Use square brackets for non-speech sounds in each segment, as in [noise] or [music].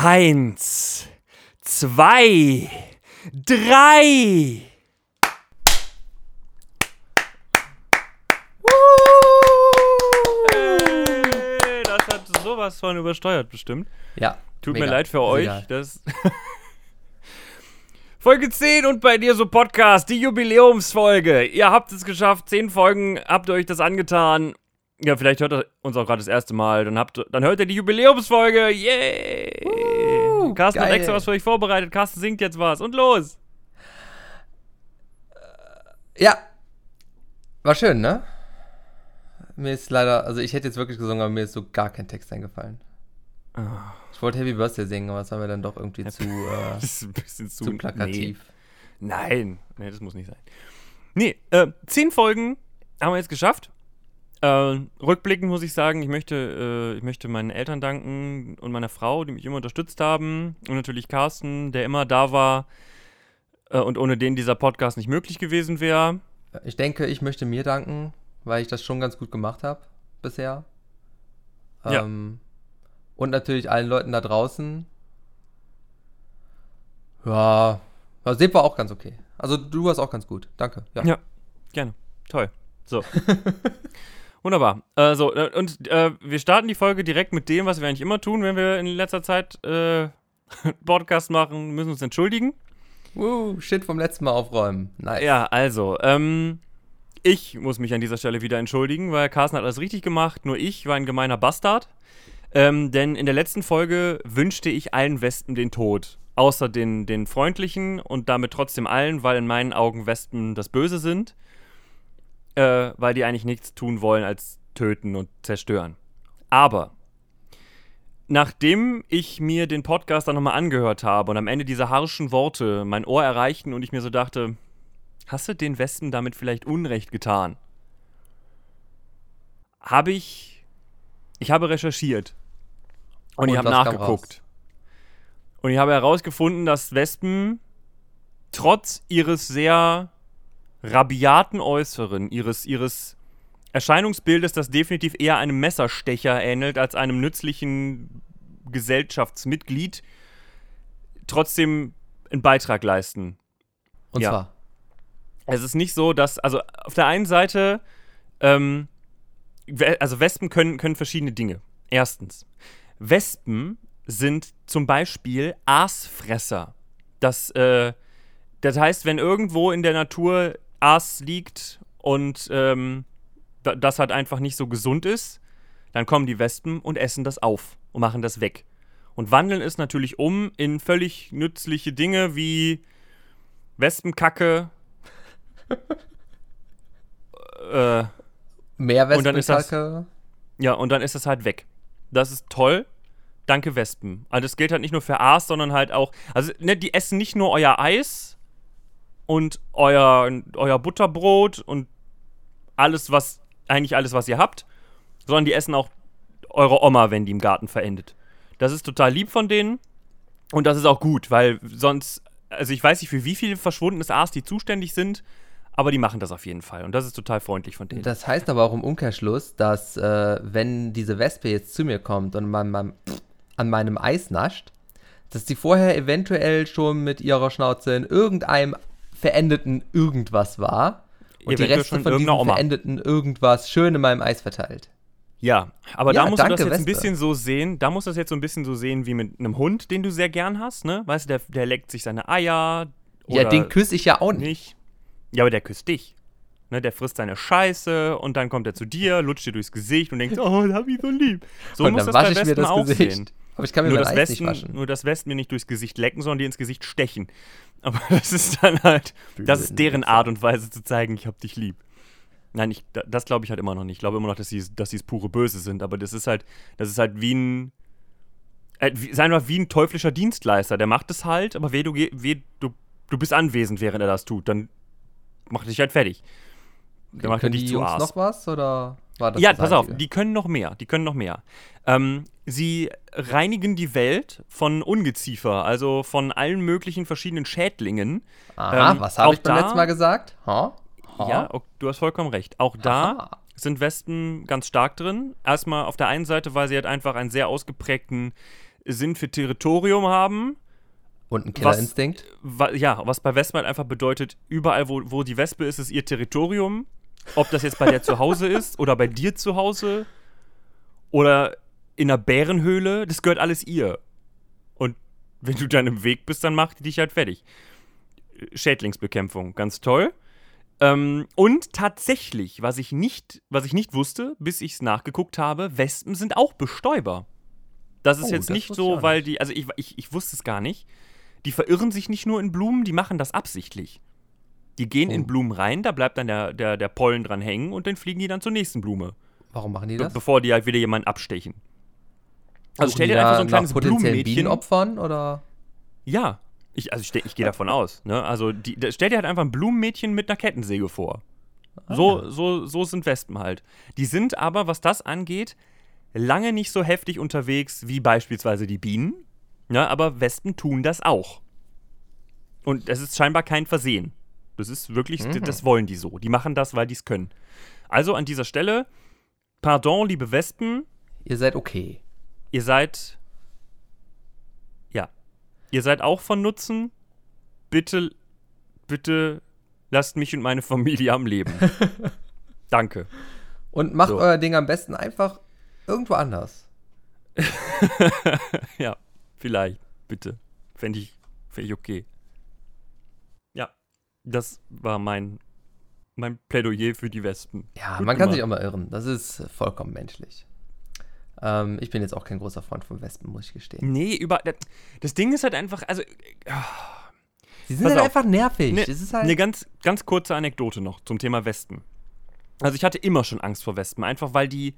Eins, zwei, drei. Hey, das hat sowas von übersteuert bestimmt. Ja. Tut mega. mir leid für euch. Das [laughs] Folge 10 und bei dir so Podcast, die Jubiläumsfolge. Ihr habt es geschafft, 10 Folgen, habt ihr euch das angetan. Ja, vielleicht hört ihr uns auch gerade das erste Mal. Dann, habt, dann hört ihr die Jubiläumsfolge. Yay! Uh, Carsten hat geil. extra was für euch vorbereitet. Carsten singt jetzt was. Und los! Ja. War schön, ne? Mir ist leider, also ich hätte jetzt wirklich gesungen, aber mir ist so gar kein Text eingefallen. Ah, Ich wollte Happy Birthday singen, aber es war mir dann doch irgendwie zu, äh, [laughs] Das ist ein bisschen zu, zu plakativ. Nee. Nein, nee, das muss nicht sein. Nee, äh, 10 Folgen haben wir jetzt geschafft. Äh, rückblickend muss ich sagen, ich möchte, äh, ich möchte meinen Eltern danken und meiner Frau, die mich immer unterstützt haben. Und natürlich Carsten, der immer da war äh, und ohne den dieser Podcast nicht möglich gewesen wäre. Ich denke, ich möchte mir danken, weil ich das schon ganz gut gemacht habe bisher. Ja. Ähm, und natürlich allen Leuten da draußen. Ja, ja Sepp war auch ganz okay. Also du warst auch ganz gut. Danke. Ja. Ja. Gerne. Toll. So. [laughs] Wunderbar. Äh, so, äh, und äh, wir starten die Folge direkt mit dem, was wir eigentlich immer tun, wenn wir in letzter Zeit äh, [laughs] Podcast machen, müssen uns entschuldigen. Uh, shit vom letzten Mal aufräumen. Nice. Ja, also, ähm, ich muss mich an dieser Stelle wieder entschuldigen, weil Carsten hat alles richtig gemacht, nur ich war ein gemeiner Bastard. Ähm, denn in der letzten Folge wünschte ich allen Wespen den Tod. Außer den, den freundlichen und damit trotzdem allen, weil in meinen Augen Wespen das Böse sind. Äh, weil die eigentlich nichts tun wollen als töten und zerstören. Aber nachdem ich mir den Podcast dann nochmal angehört habe und am Ende diese harschen Worte mein Ohr erreichten und ich mir so dachte, hast du den Westen damit vielleicht Unrecht getan? Habe ich, ich habe recherchiert und, Und ich habe nachgeguckt. Und ich habe herausgefunden, dass Wespen trotz ihres sehr rabiaten Äußeren, ihres, ihres Erscheinungsbildes, das definitiv eher einem Messerstecher ähnelt als einem nützlichen Gesellschaftsmitglied, trotzdem einen Beitrag leisten. Und Ja. zwar. Es ist nicht so, dass, also auf der einen Seite, ähm, also Wespen können, können verschiedene Dinge. Erstens, Wespen sind zum Beispiel Aasfresser. Das, äh, das heißt, wenn irgendwo in der Natur Aas liegt und ähm, da- das halt einfach nicht so gesund ist, dann kommen die Wespen und essen das auf und machen das weg. Und wandeln es natürlich um in völlig nützliche Dinge wie Wespenkacke, [laughs] äh, Mehr Und dann ist das- Wespenkacke. ja, und dann ist es halt weg. Das ist toll. Danke, Wespen. Also das gilt halt nicht nur für Aas, sondern halt auch. Also, ne, die essen nicht nur euer Eis und euer, euer Butterbrot und alles, was, eigentlich alles, was ihr habt, sondern die essen auch eure Oma, wenn die im Garten verendet. Das ist total lieb von denen. Und das ist auch gut, weil sonst, also ich weiß nicht, für wie viel verschwundenes Aas die zuständig sind, aber die machen das auf jeden Fall. Und das ist total freundlich von denen. Das heißt aber auch im Umkehrschluss, dass äh, wenn diese Wespe jetzt zu mir kommt und man, man, an meinem Eis nascht, dass die vorher eventuell schon mit ihrer Schnauze in irgendeinem verendeten irgendwas war und die Reste von diesem Oma. verendeten irgendwas schön in meinem Eis verteilt. Ja, aber Ja, da musst du das danke, jetzt ein Wespe. bisschen so sehen, da musst du das jetzt so ein bisschen so sehen wie mit einem Hund, den du sehr gern hast, ne? Weißt du, der, der leckt sich seine Eier. ja, den küsse ich ja auch nicht. nicht. Ja, aber der küsst dich. Ne, der frisst deine Scheiße und dann kommt er zu dir, lutscht dir durchs Gesicht und denkt, oh, hab ich so lieb. So und muss dann das wasche ich mir das Gesicht. sehen. Aber ich kann mir Nur das, Eis nicht Westen, waschen. nur das Wespen mir nicht durchs Gesicht lecken, sondern dir ins Gesicht stechen. [laughs] Aber das ist dann halt, das ist deren. Art und Weise zu zeigen, ich hab dich lieb. Nein, ich, da- das glaube ich halt immer noch nicht. Ich glaube immer noch, dass sie dass sie's pure Böse sind. Aber das ist halt, das ist halt wie ein, äh, wie, sei mal wie ein teuflischer Dienstleister. Der macht es halt, aber weh, du, weh, du, du bist anwesend, während er das tut. Dann macht dich halt fertig. Der macht Können dich die zu Jungs Aas. noch was oder war das ja, das pass auf, Einzige? die können noch mehr. Die können noch mehr. Ähm, sie reinigen die Welt von Ungeziefer, also von allen möglichen verschiedenen Schädlingen. Aha, ähm, was habe ich beim letzten Mal gesagt? Ha? Ha? Ja, du hast vollkommen recht. Auch da Aha. sind Wespen ganz stark drin. Erstmal auf der einen Seite, weil sie halt einfach einen sehr ausgeprägten Sinn für Territorium haben. Und ein Was- Killerinstinkt. Wa- Ja, was bei Wespen halt einfach bedeutet, überall, wo, wo die Wespe ist, ist ihr Territorium. Ob das jetzt bei der zu Hause ist oder bei dir zu Hause oder in einer Bärenhöhle, das gehört alles ihr. Und wenn du dann im Weg bist, dann macht die dich halt fertig. Schädlingsbekämpfung, ganz toll. Ähm, und tatsächlich, was ich nicht, was ich nicht wusste, bis ich es nachgeguckt habe, Wespen sind auch Bestäuber. Das ist Oh, jetzt das nicht so, weil nicht. die, also ich, ich, ich wusste es gar nicht. Die verirren sich nicht nur in Blumen, die machen das absichtlich. Die gehen in Oh. Blumen rein, da bleibt dann der, der, der Pollen dran hängen und dann fliegen die dann zur nächsten Blume, Warum machen die be das? bevor die halt wieder jemanden abstechen. Also Suchen stell dir einfach so ein kleines Blumenmädchen. Bienenopfern oder? Ja, ich, also ich, ich gehe davon aus. Ne? Also die, stell dir halt einfach ein Blumenmädchen mit einer Kettensäge vor. So, so, so sind Wespen halt. Die sind aber, was das angeht, lange nicht so heftig unterwegs wie beispielsweise die Bienen. Ja, aber Wespen tun das auch. Und es ist scheinbar kein Versehen. Das ist wirklich, Mhm. das wollen die so. Die machen das, weil die es können. Also an dieser Stelle, pardon, liebe Wespen, Ihr seid okay. ihr seid. Ja. Ihr seid auch von Nutzen. Bitte, bitte lasst mich und meine Familie am Leben. [laughs] Danke. Und macht So. euer Ding am besten einfach irgendwo anders. [laughs] ja, vielleicht. Bitte. Fände ich, fänd ich okay. Das war mein, mein Plädoyer für die Wespen. Ja, Gut man kann gemacht. sich auch mal irren. Das ist vollkommen menschlich. Ähm, ich bin jetzt auch kein großer Freund von Wespen, muss ich gestehen. Nee, über. Das Ding ist halt einfach, also Sie sind Pass halt auf. einfach nervig. Ne, ist halt Eine ganz, ganz kurze Anekdote noch zum Thema Wespen. Also ich hatte immer schon Angst vor Wespen, einfach weil die,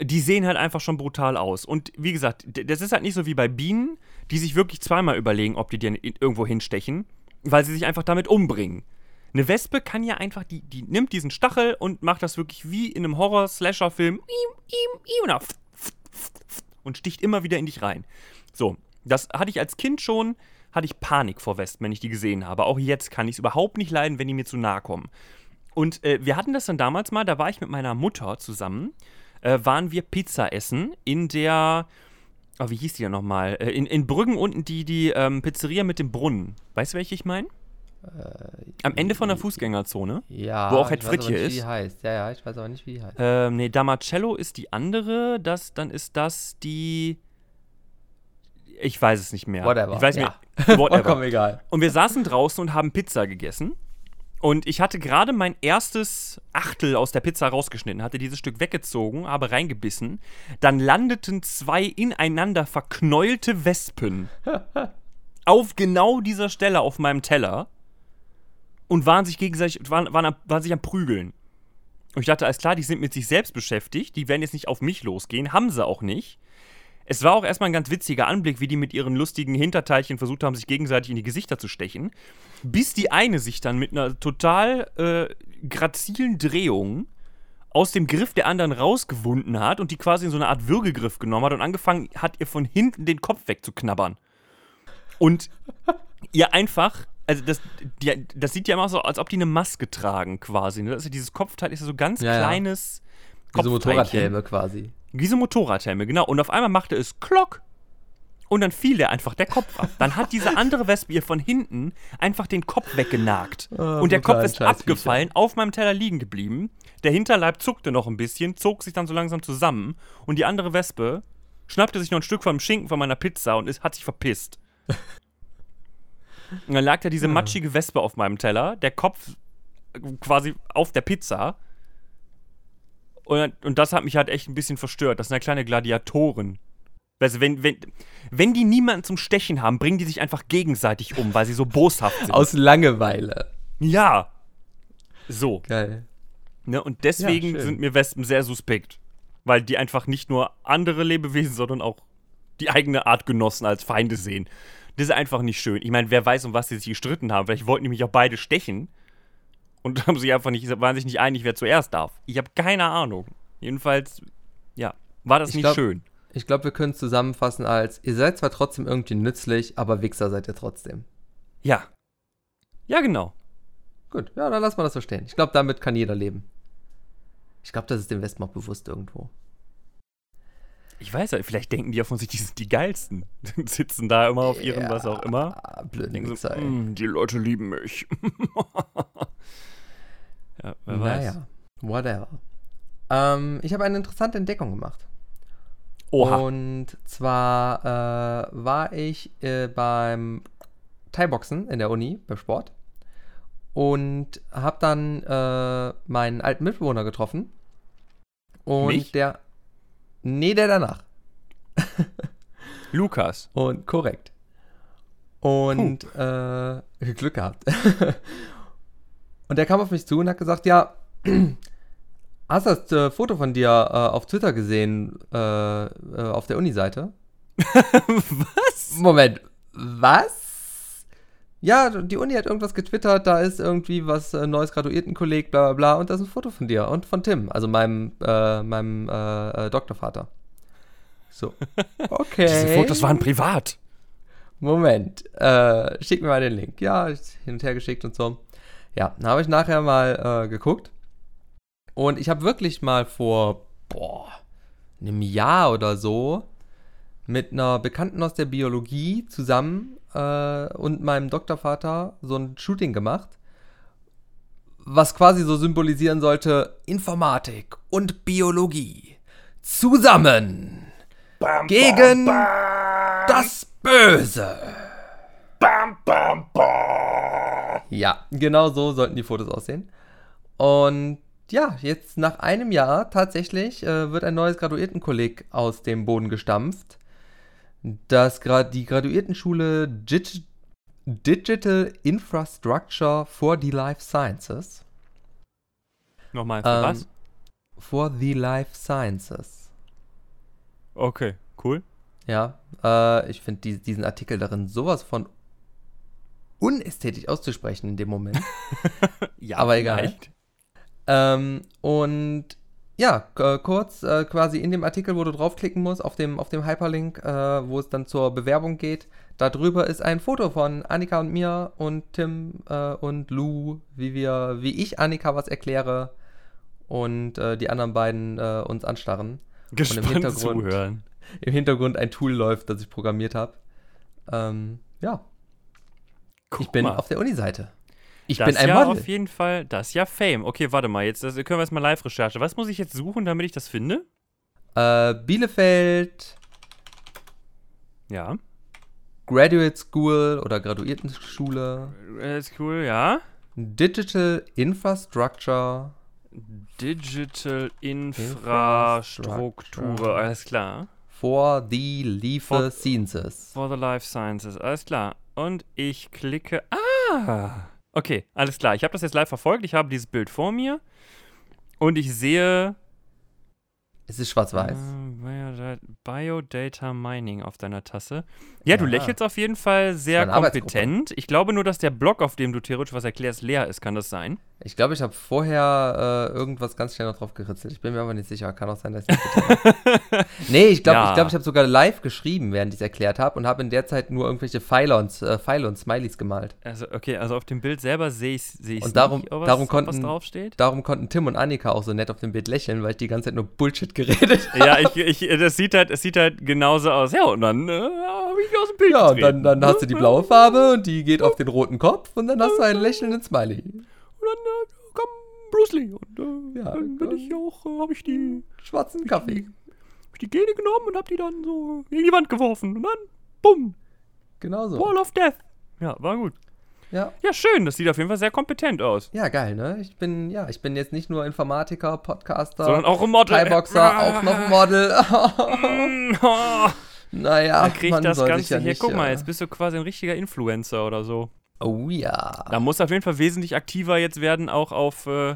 die sehen halt einfach schon brutal aus. Und wie gesagt, das ist halt nicht so wie bei Bienen, die sich wirklich zweimal überlegen, ob die dir irgendwo hinstechen, weil sie sich einfach damit umbringen. Eine Wespe kann ja einfach, die, die nimmt diesen Stachel und macht das wirklich wie in einem Horror-Slasher-Film und sticht immer wieder in dich rein. So, das hatte ich als Kind schon, hatte ich Panik vor Wespen, wenn ich die gesehen habe. Auch jetzt kann ich es überhaupt nicht leiden, wenn die mir zu nahe kommen. Und äh, wir hatten das dann damals mal, da war ich mit meiner Mutter zusammen, äh, waren wir Pizza essen in der, oh, wie hieß die denn nochmal? Äh, in, in Brüggen unten die, die ähm, Pizzeria mit dem Brunnen. Weißt du, welche ich meine? Am Ende von der Fußgängerzone. ja, wo auch Ed ich weiß Fritt hier nicht, ist. Wie die heißt. Ja, ja, ich weiß aber nicht, wie die heißt. Ähm, nee, Damacello ist die andere, das, dann ist das die. Ich weiß es nicht mehr. Whatever. Ich weiß ja. nicht mehr. Whatever. [laughs] Vollkommen egal. Und wir saßen draußen und haben Pizza gegessen. Und ich hatte gerade mein erstes Achtel aus der Pizza rausgeschnitten, hatte dieses Stück weggezogen, habe reingebissen. Dann landeten zwei ineinander verknäulte Wespen [laughs] auf genau dieser Stelle auf meinem Teller und waren sich gegenseitig, waren, waren, am- waren sich am Prügeln. Und ich dachte, alles klar, die sind mit sich selbst beschäftigt, die werden jetzt nicht auf mich losgehen, haben sie auch nicht. Es war auch erstmal ein ganz witziger Anblick, wie die mit ihren lustigen Hinterteilchen versucht haben, sich gegenseitig in die Gesichter zu stechen. Bis die eine sich dann mit einer total äh, grazilen Drehung aus dem Griff der anderen rausgewunden hat und die quasi in so eine Art Würgegriff genommen hat und angefangen hat, ihr von hinten den Kopf wegzuknabbern. Und ihr einfach, also das, die, das sieht ja immer so, als ob die eine Maske tragen quasi. Ja dieses Kopfteil ist ja so ganz Ja, ja. kleines Diese Kopfteilchen. Motorradhelme quasi. Diese Motorradhelme, genau. Und auf einmal machte es Klock. Und dann fiel der einfach der Kopf ab. Dann hat diese andere Wespe ihr von hinten einfach den Kopf weggenagt. Ah, und der Kopf ist abgefallen, auf meinem Teller liegen geblieben. Der Hinterleib zuckte noch ein bisschen, zog sich dann so langsam zusammen. Und die andere Wespe schnappte sich noch ein Stück vom Schinken von meiner Pizza und ist, hat sich verpisst. und dann lag da diese matschige Wespe auf meinem Teller, der Kopf quasi auf der Pizza. Und, und das hat mich halt echt ein bisschen verstört. Das sind ja kleine Gladiatoren. Also wenn, wenn, wenn die niemanden zum Stechen haben, bringen die sich einfach gegenseitig um, weil sie so boshaft sind. Aus Langeweile. ja. So. Geil. Ne? Und deswegen Ja, sind mir Wespen sehr suspekt. Weil die einfach nicht nur andere Lebewesen, sondern auch die eigene Artgenossen als Feinde sehen. Das ist einfach nicht schön. Ich meine, wer weiß, um was sie sich gestritten haben. Vielleicht wollten die mich auch beide stechen. Und [laughs] haben sich einfach nicht, waren sich nicht einig, wer zuerst darf. Ich habe keine Ahnung. Jedenfalls, ja, war das Ich nicht glaub- schön. Ich glaube, wir können es zusammenfassen als, ihr seid zwar trotzdem irgendwie nützlich, aber Wichser seid ihr trotzdem. Ja. Ja, genau. Gut, ja, dann lassen wir das so stehen. Ich glaube, damit kann jeder leben. Ich glaube, das ist dem Wespen auch bewusst irgendwo. Ich weiß ja, vielleicht denken die ja von sich, die sind die geilsten. [laughs] Sitzen da immer auf ihren, was auch immer. Blöd Denken so. "Mm, die Leute lieben mich. [laughs] ja, wer weiß. Naja, whatever. Ähm, ich habe eine interessante Entdeckung gemacht. Oha. Und zwar äh, war ich äh, beim Thai-Boxen in der Uni, beim Sport. Und habe dann äh, meinen alten Mitbewohner getroffen. Und Mich? der. Nee, der danach. Lukas. Und korrekt. Und äh, Glück gehabt. [laughs] und der kam auf mich zu und hat gesagt, ja, [clears throat] hast du das äh, Foto von dir äh, auf Twitter gesehen, äh, äh, auf der Uni-Seite? was? Moment, was? Ja, die Uni hat irgendwas getwittert, da ist irgendwie was äh, neues Graduiertenkolleg, bla bla bla, und da ist ein Foto von dir und von Tim, also meinem, äh, meinem Doktorvater. So. [laughs] Okay. Diese Fotos waren privat. Moment, schick mir mal den Link. Ja, hin und her geschickt und so. Ja, dann habe ich nachher mal äh, geguckt. Und ich habe wirklich mal vor, boah, einem Jahr oder so mit einer Bekannten aus der Biologie zusammen äh, und meinem Doktorvater so ein Shooting gemacht, was quasi so symbolisieren sollte, Informatik und Biologie zusammen gegen das Böse. Ja, genau so sollten die Fotos aussehen. Und ja, jetzt nach einem Jahr tatsächlich äh, wird ein neues Graduiertenkolleg aus dem Boden gestampft. Das Gra die Graduiertenschule Dig Digital Infrastructure for the Life Sciences. Nochmal, für Ähm, was? For the Life Sciences. Okay, cool. Ja, äh, ich finde die, diesen Artikel darin sowas von unästhetisch auszusprechen in dem Moment. [laughs] Ja, aber egal. ähm, und ja, kurz äh, quasi in dem Artikel, wo du draufklicken musst, auf dem, auf dem Hyperlink, äh, wo es dann zur Bewerbung geht, da drüber ist ein Foto von Annika und mir und Tim äh, und Lou, wie wir, wie ich Annika was erkläre und äh, die anderen beiden äh, uns anstarren. Gespannt Hintergrund- zuhören. Im Hintergrund ein Tool läuft, das ich programmiert habe. Ähm, ja, Guck ich bin mal. auf der Uni-Seite. Ich das bin ein ja Model. auf jeden Fall, das ist ja Fame. Okay, warte mal, jetzt das können wir jetzt mal Live-Recherche. Was muss ich jetzt suchen, damit ich das finde? Äh, Bielefeld Ja. Graduate School oder Graduiertenschule. Ist cool, ja. Digital Infrastructure. Digital Infrastruktur. Infrastruktur, alles klar. For the Life Sciences. For the Life Sciences, alles klar. Und ich klicke. Ah! Okay, alles klar. Ich habe das jetzt live verfolgt. Ich habe dieses Bild vor mir. Und ich sehe. Es ist schwarz-weiß. Äh, Biodata, Mining auf deiner Tasse. Ja, du Ja. lächelst auf jeden Fall sehr kompetent. Ich glaube nur, dass der Blog, auf dem du theoretisch was erklärst, leer ist. Kann das sein? Ich glaube, ich habe vorher äh, irgendwas ganz schnell noch drauf geritzelt. Ich bin mir aber nicht sicher. Kann auch sein, dass ich nicht. [laughs] Nee, ich glaube, Ja. ich, glaub, ich habe sogar live geschrieben, während ich es erklärt habe und habe in der Zeit nur irgendwelche Pfeile und, äh, Pfeile und Smileys gemalt. Also, okay, also auf dem Bild selber sehe ich es seh Und darum- nicht, was, darum was konnten- draufsteht. Darum konnten Tim und Annika auch so nett auf dem Bild lächeln, weil ich die ganze Zeit nur Bullshit geredet habe. [laughs] Ja, ich, ich, das sieht halt, es sieht halt genauso aus. Ja, und dann äh, habe ich aus dem Bild Ja, und dann, dann hast du die blaue Farbe und die geht auf den roten Kopf und dann hast du einen lächelnden Smiley. Und dann äh, kam Bruce Lee. Und äh, Ja, dann bin ich auch, äh, habe ich die, Schwarzen Kaffee. hab ich die Gene genommen und habe die dann so gegen die Wand geworfen. Und dann, bumm, Genau so. Wall of Death. Ja, war gut. Ja. Ja, schön. Das sieht auf jeden Fall sehr kompetent aus. ja, geil, ne? Ich bin, ja, ich bin jetzt nicht nur Informatiker, Podcaster, Sondern auch ein Model. Thai-Boxer, auch noch Model. [laughs] [laughs] Naja, da krieg ich man das Ganze ja hier. nicht, Guck mal, äh, jetzt bist du quasi ein richtiger Influencer oder so. Oh ja. Da musst du auf jeden Fall wesentlich aktiver jetzt werden, auch auf, äh,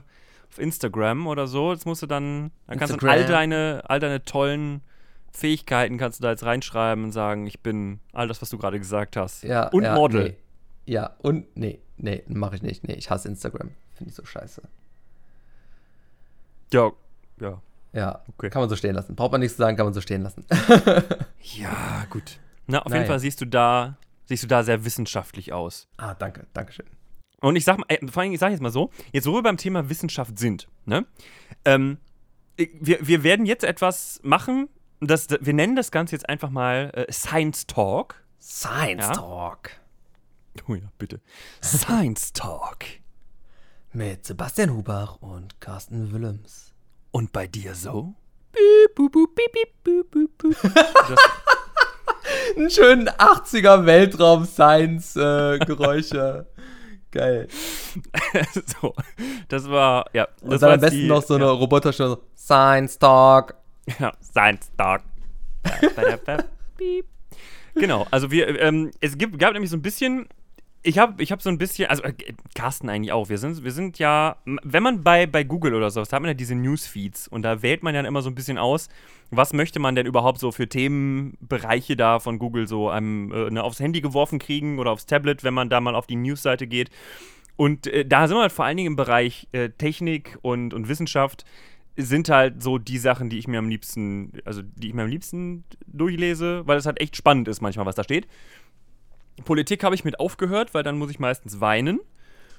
auf Instagram oder so. Jetzt musst du dann, dann kannst du all deine, all deine tollen Fähigkeiten kannst du da jetzt reinschreiben und sagen, ich bin all das, was du gerade gesagt hast. Ja, und ja, Model. Nee. Ja, und nee, nee, mache ich nicht. Nee, ich hasse Instagram. Finde ich so scheiße. Ja, ja. Ja, Okay. kann man so stehen lassen. Braucht man nichts zu sagen, kann man so stehen lassen. [laughs] Ja, gut. Na, auf Naja. jeden Fall siehst du da, siehst du da sehr wissenschaftlich aus. ah, danke, danke schön. Und ich sag mal, äh, vor allem, ich sag jetzt mal so, jetzt wo wir beim Thema Wissenschaft sind, ne? Ähm, ich- wir, wir werden jetzt etwas machen, das, wir nennen das Ganze jetzt einfach mal äh, Science Talk. Science Ja? Talk. Oh ja, bitte. Science Talk. [laughs] Mit Sebastian Hubach und Carsten Willems. Und bei dir so? Bup, piep, piep, bup, bup, bup. Das, Einen schönen 80er Weltraum-Science-Geräusche. Geil. [laughs] so, das war, ja. Und Das dann war am besten die, noch so eine ja. Roboterstimme. Science Talk. Ja, Science Talk. Piep. genau, also wir, ähm, es gibt, gab nämlich so ein bisschen, ich habe ich hab so ein bisschen, also äh, Carsten eigentlich auch, wir sind, wir sind ja, wenn man bei, bei Google oder sowas, da hat man ja diese Newsfeeds und da wählt man ja immer so ein bisschen aus, was möchte man denn überhaupt so für Themenbereiche da von Google so einem, äh, ne, aufs Handy geworfen kriegen oder aufs Tablet, wenn man da mal auf die Newsseite geht. Und äh, da sind wir halt vor allen Dingen im Bereich äh, Technik und, und Wissenschaft sind halt so die Sachen, die ich mir am liebsten, also die ich mir am liebsten durchlese, weil es halt echt spannend ist manchmal, was da steht. Politik habe ich mit aufgehört, weil dann muss ich meistens weinen.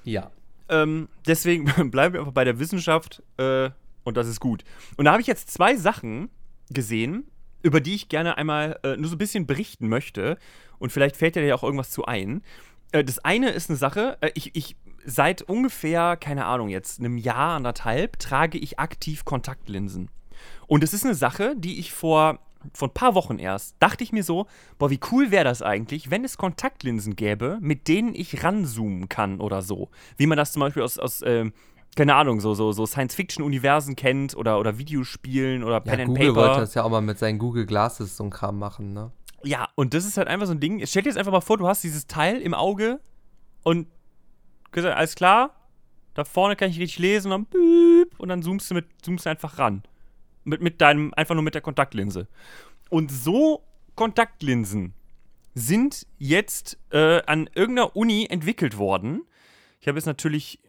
Ja. Ähm, deswegen [laughs] bleiben wir einfach bei der Wissenschaft äh, und das ist gut. Und da habe ich jetzt zwei Sachen gesehen, über die ich gerne einmal äh, nur so ein bisschen berichten möchte. Und vielleicht fällt dir ja auch irgendwas zu ein. Äh, das eine ist eine Sache, äh, ich, ich seit ungefähr, keine Ahnung jetzt, einem Jahr, anderthalb, trage ich aktiv Kontaktlinsen. Und es ist eine Sache, die ich vor, vor ein paar Wochen erst, dachte ich mir so, boah, wie cool wäre das eigentlich, wenn es Kontaktlinsen gäbe, mit denen ich ranzoomen kann oder so. Wie man das zum Beispiel aus, aus ähm, keine Ahnung, so, so, so Science-Fiction-Universen kennt oder, oder Videospielen oder Ja, Pen and Google Paper. wollte das ja auch mal mit seinen Google Glasses so ein Kram machen, ne? Ja, und das ist halt einfach so ein Ding. Stell dir jetzt einfach mal vor, du hast dieses Teil im Auge und gesagt, alles klar, da vorne kann ich richtig lesen und dann und dann zoomst du, mit, zoomst du einfach ran. Mit, mit deinem, einfach nur mit der Kontaktlinse. Und so Kontaktlinsen sind jetzt äh, an irgendeiner Uni entwickelt worden. Ich habe jetzt natürlich,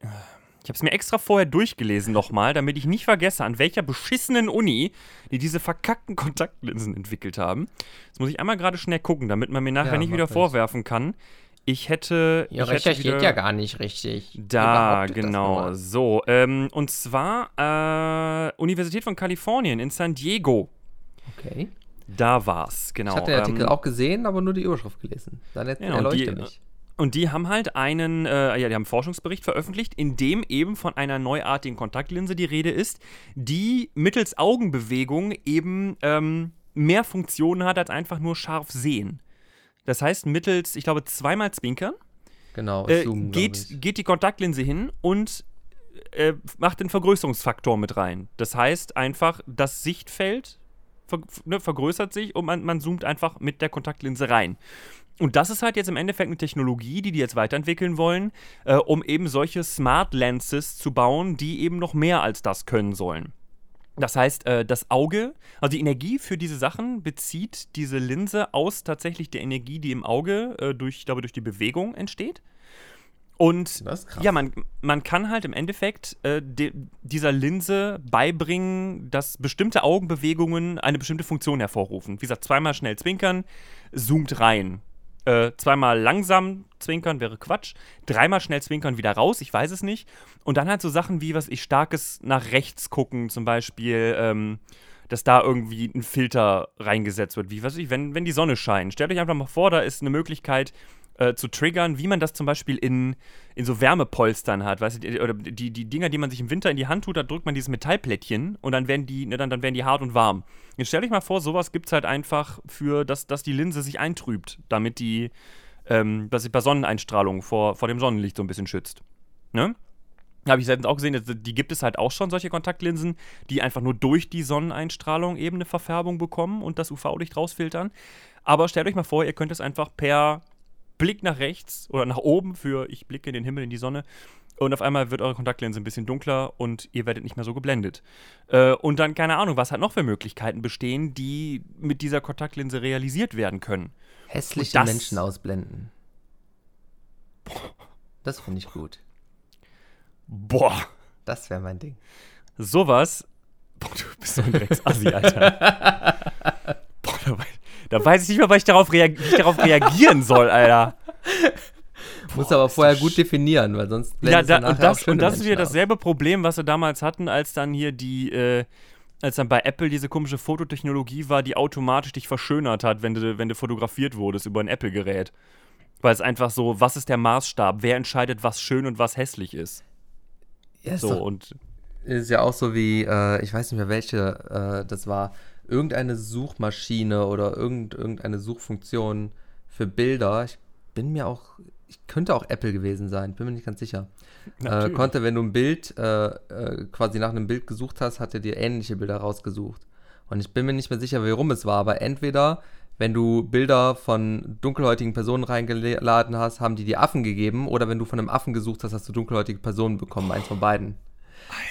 ich habe es mir extra vorher durchgelesen nochmal, damit ich nicht vergesse, an welcher beschissenen Uni die diese verkackten Kontaktlinsen entwickelt haben. Jetzt muss ich einmal gerade schnell gucken, damit man mir nachher Ja, nicht wieder vorwerfen kann. Ich hätte. ich hätte wieder, gar nicht richtig. Da, genau. So, ähm, und zwar äh, Universität von Kalifornien in San Diego. Okay. Da war's, genau. Ich hatte den Artikel ähm, auch gesehen, aber nur die Überschrift gelesen. Dann Genau, erleuchte die- mich. Und die haben halt einen, äh, ja, die haben einen Forschungsbericht veröffentlicht, in dem eben von einer neuartigen Kontaktlinse die Rede ist, die mittels Augenbewegung eben ähm, mehr Funktionen hat als einfach nur scharf sehen. Das heißt, mittels, ich glaube, zweimal Zwinkern Genau, äh, Zoom, geht, geht die Kontaktlinse hin und äh, macht den Vergrößerungsfaktor mit rein. Das heißt einfach, das Sichtfeld ver ne, vergrößert sich und man, man zoomt einfach mit der Kontaktlinse rein. Und das ist halt jetzt im Endeffekt eine Technologie, die die jetzt weiterentwickeln wollen, äh, um eben solche Smart Lenses zu bauen, die eben noch mehr als das können sollen. Das heißt, äh, das Auge, also die Energie für diese Sachen bezieht diese Linse aus tatsächlich der Energie, die im Auge äh, durch, ich glaube, durch die Bewegung entsteht. Und ja, man, man kann halt im Endeffekt äh, de, dieser Linse beibringen, dass bestimmte Augenbewegungen eine bestimmte Funktion hervorrufen. Wie gesagt, zweimal schnell zwinkern, zoomt rein. Äh, zweimal langsam zwinkern wäre Quatsch. Dreimal schnell zwinkern wieder raus, ich weiß es nicht. Und dann halt so Sachen wie, was ich, starkes nach rechts gucken, zum Beispiel, ähm, dass da irgendwie ein Filter reingesetzt wird. Wie, was ich, wenn, wenn die Sonne scheint. Stellt euch einfach mal vor, da ist eine Möglichkeit, äh, zu triggern, wie man das zum Beispiel in, in so Wärmepolstern hat, weißt du, oder die, die Dinger, die man sich im Winter in die Hand tut, da drückt man dieses Metallplättchen und dann werden die, ne, dann, dann werden die hart und warm. Jetzt stell dich mal vor, sowas gibt es halt einfach für, dass, dass die Linse sich eintrübt, damit die, ähm, dass sie bei Sonneneinstrahlung vor, vor dem Sonnenlicht so ein bisschen schützt. Ne? Habe ich selbst auch gesehen, die gibt es halt auch schon, solche Kontaktlinsen, die einfach nur durch die Sonneneinstrahlung eben eine Verfärbung bekommen und das UV-Licht rausfiltern. Aber stellt euch mal vor, ihr könnt es einfach per Blick nach rechts oder nach oben für ich blicke in den Himmel, in die Sonne und auf einmal wird eure Kontaktlinse ein bisschen dunkler und ihr werdet nicht mehr so geblendet. Äh, und dann, keine Ahnung, was halt noch für Möglichkeiten bestehen, die mit dieser Kontaktlinse realisiert werden können. Hässliche das- Menschen ausblenden. Das finde ich gut. Boah, Das wäre mein Ding. sowas. Boah, du bist so ein Drecksassi, Alter. [laughs] Da, wei- da weiß ich nicht mehr, weil ich darauf reag wie ich darauf reagieren soll, Alter. Muss aber ist vorher gut definieren, weil sonst Ja, da, und das, und das ist wieder dasselbe Problem, was wir damals hatten, als dann hier die, äh, als dann bei Apple diese komische Fototechnologie war, die automatisch dich verschönert hat, wenn du, wenn du fotografiert wurdest über ein Apple-Gerät. Weil es einfach so, was ist der Maßstab? Wer entscheidet, was schön und was hässlich ist? Ja, ist, So doch, und ist ja auch so wie, äh, ich weiß nicht mehr welche äh, das war, irgendeine Suchmaschine oder irgend, irgendeine Suchfunktion für Bilder. Ich bin mir auch, ich könnte auch Apple gewesen sein, bin mir nicht ganz sicher. Äh, konnte, wenn du ein Bild, äh, äh, quasi nach einem Bild gesucht hast, hat er dir ähnliche Bilder rausgesucht. Und ich bin mir nicht mehr sicher, warum es war, aber entweder, wenn du Bilder von dunkelhäutigen Personen reingeladen hast, haben die dir Affen gegeben, oder wenn du von einem Affen gesucht hast, hast du dunkelhäutige Personen bekommen, eins von beiden.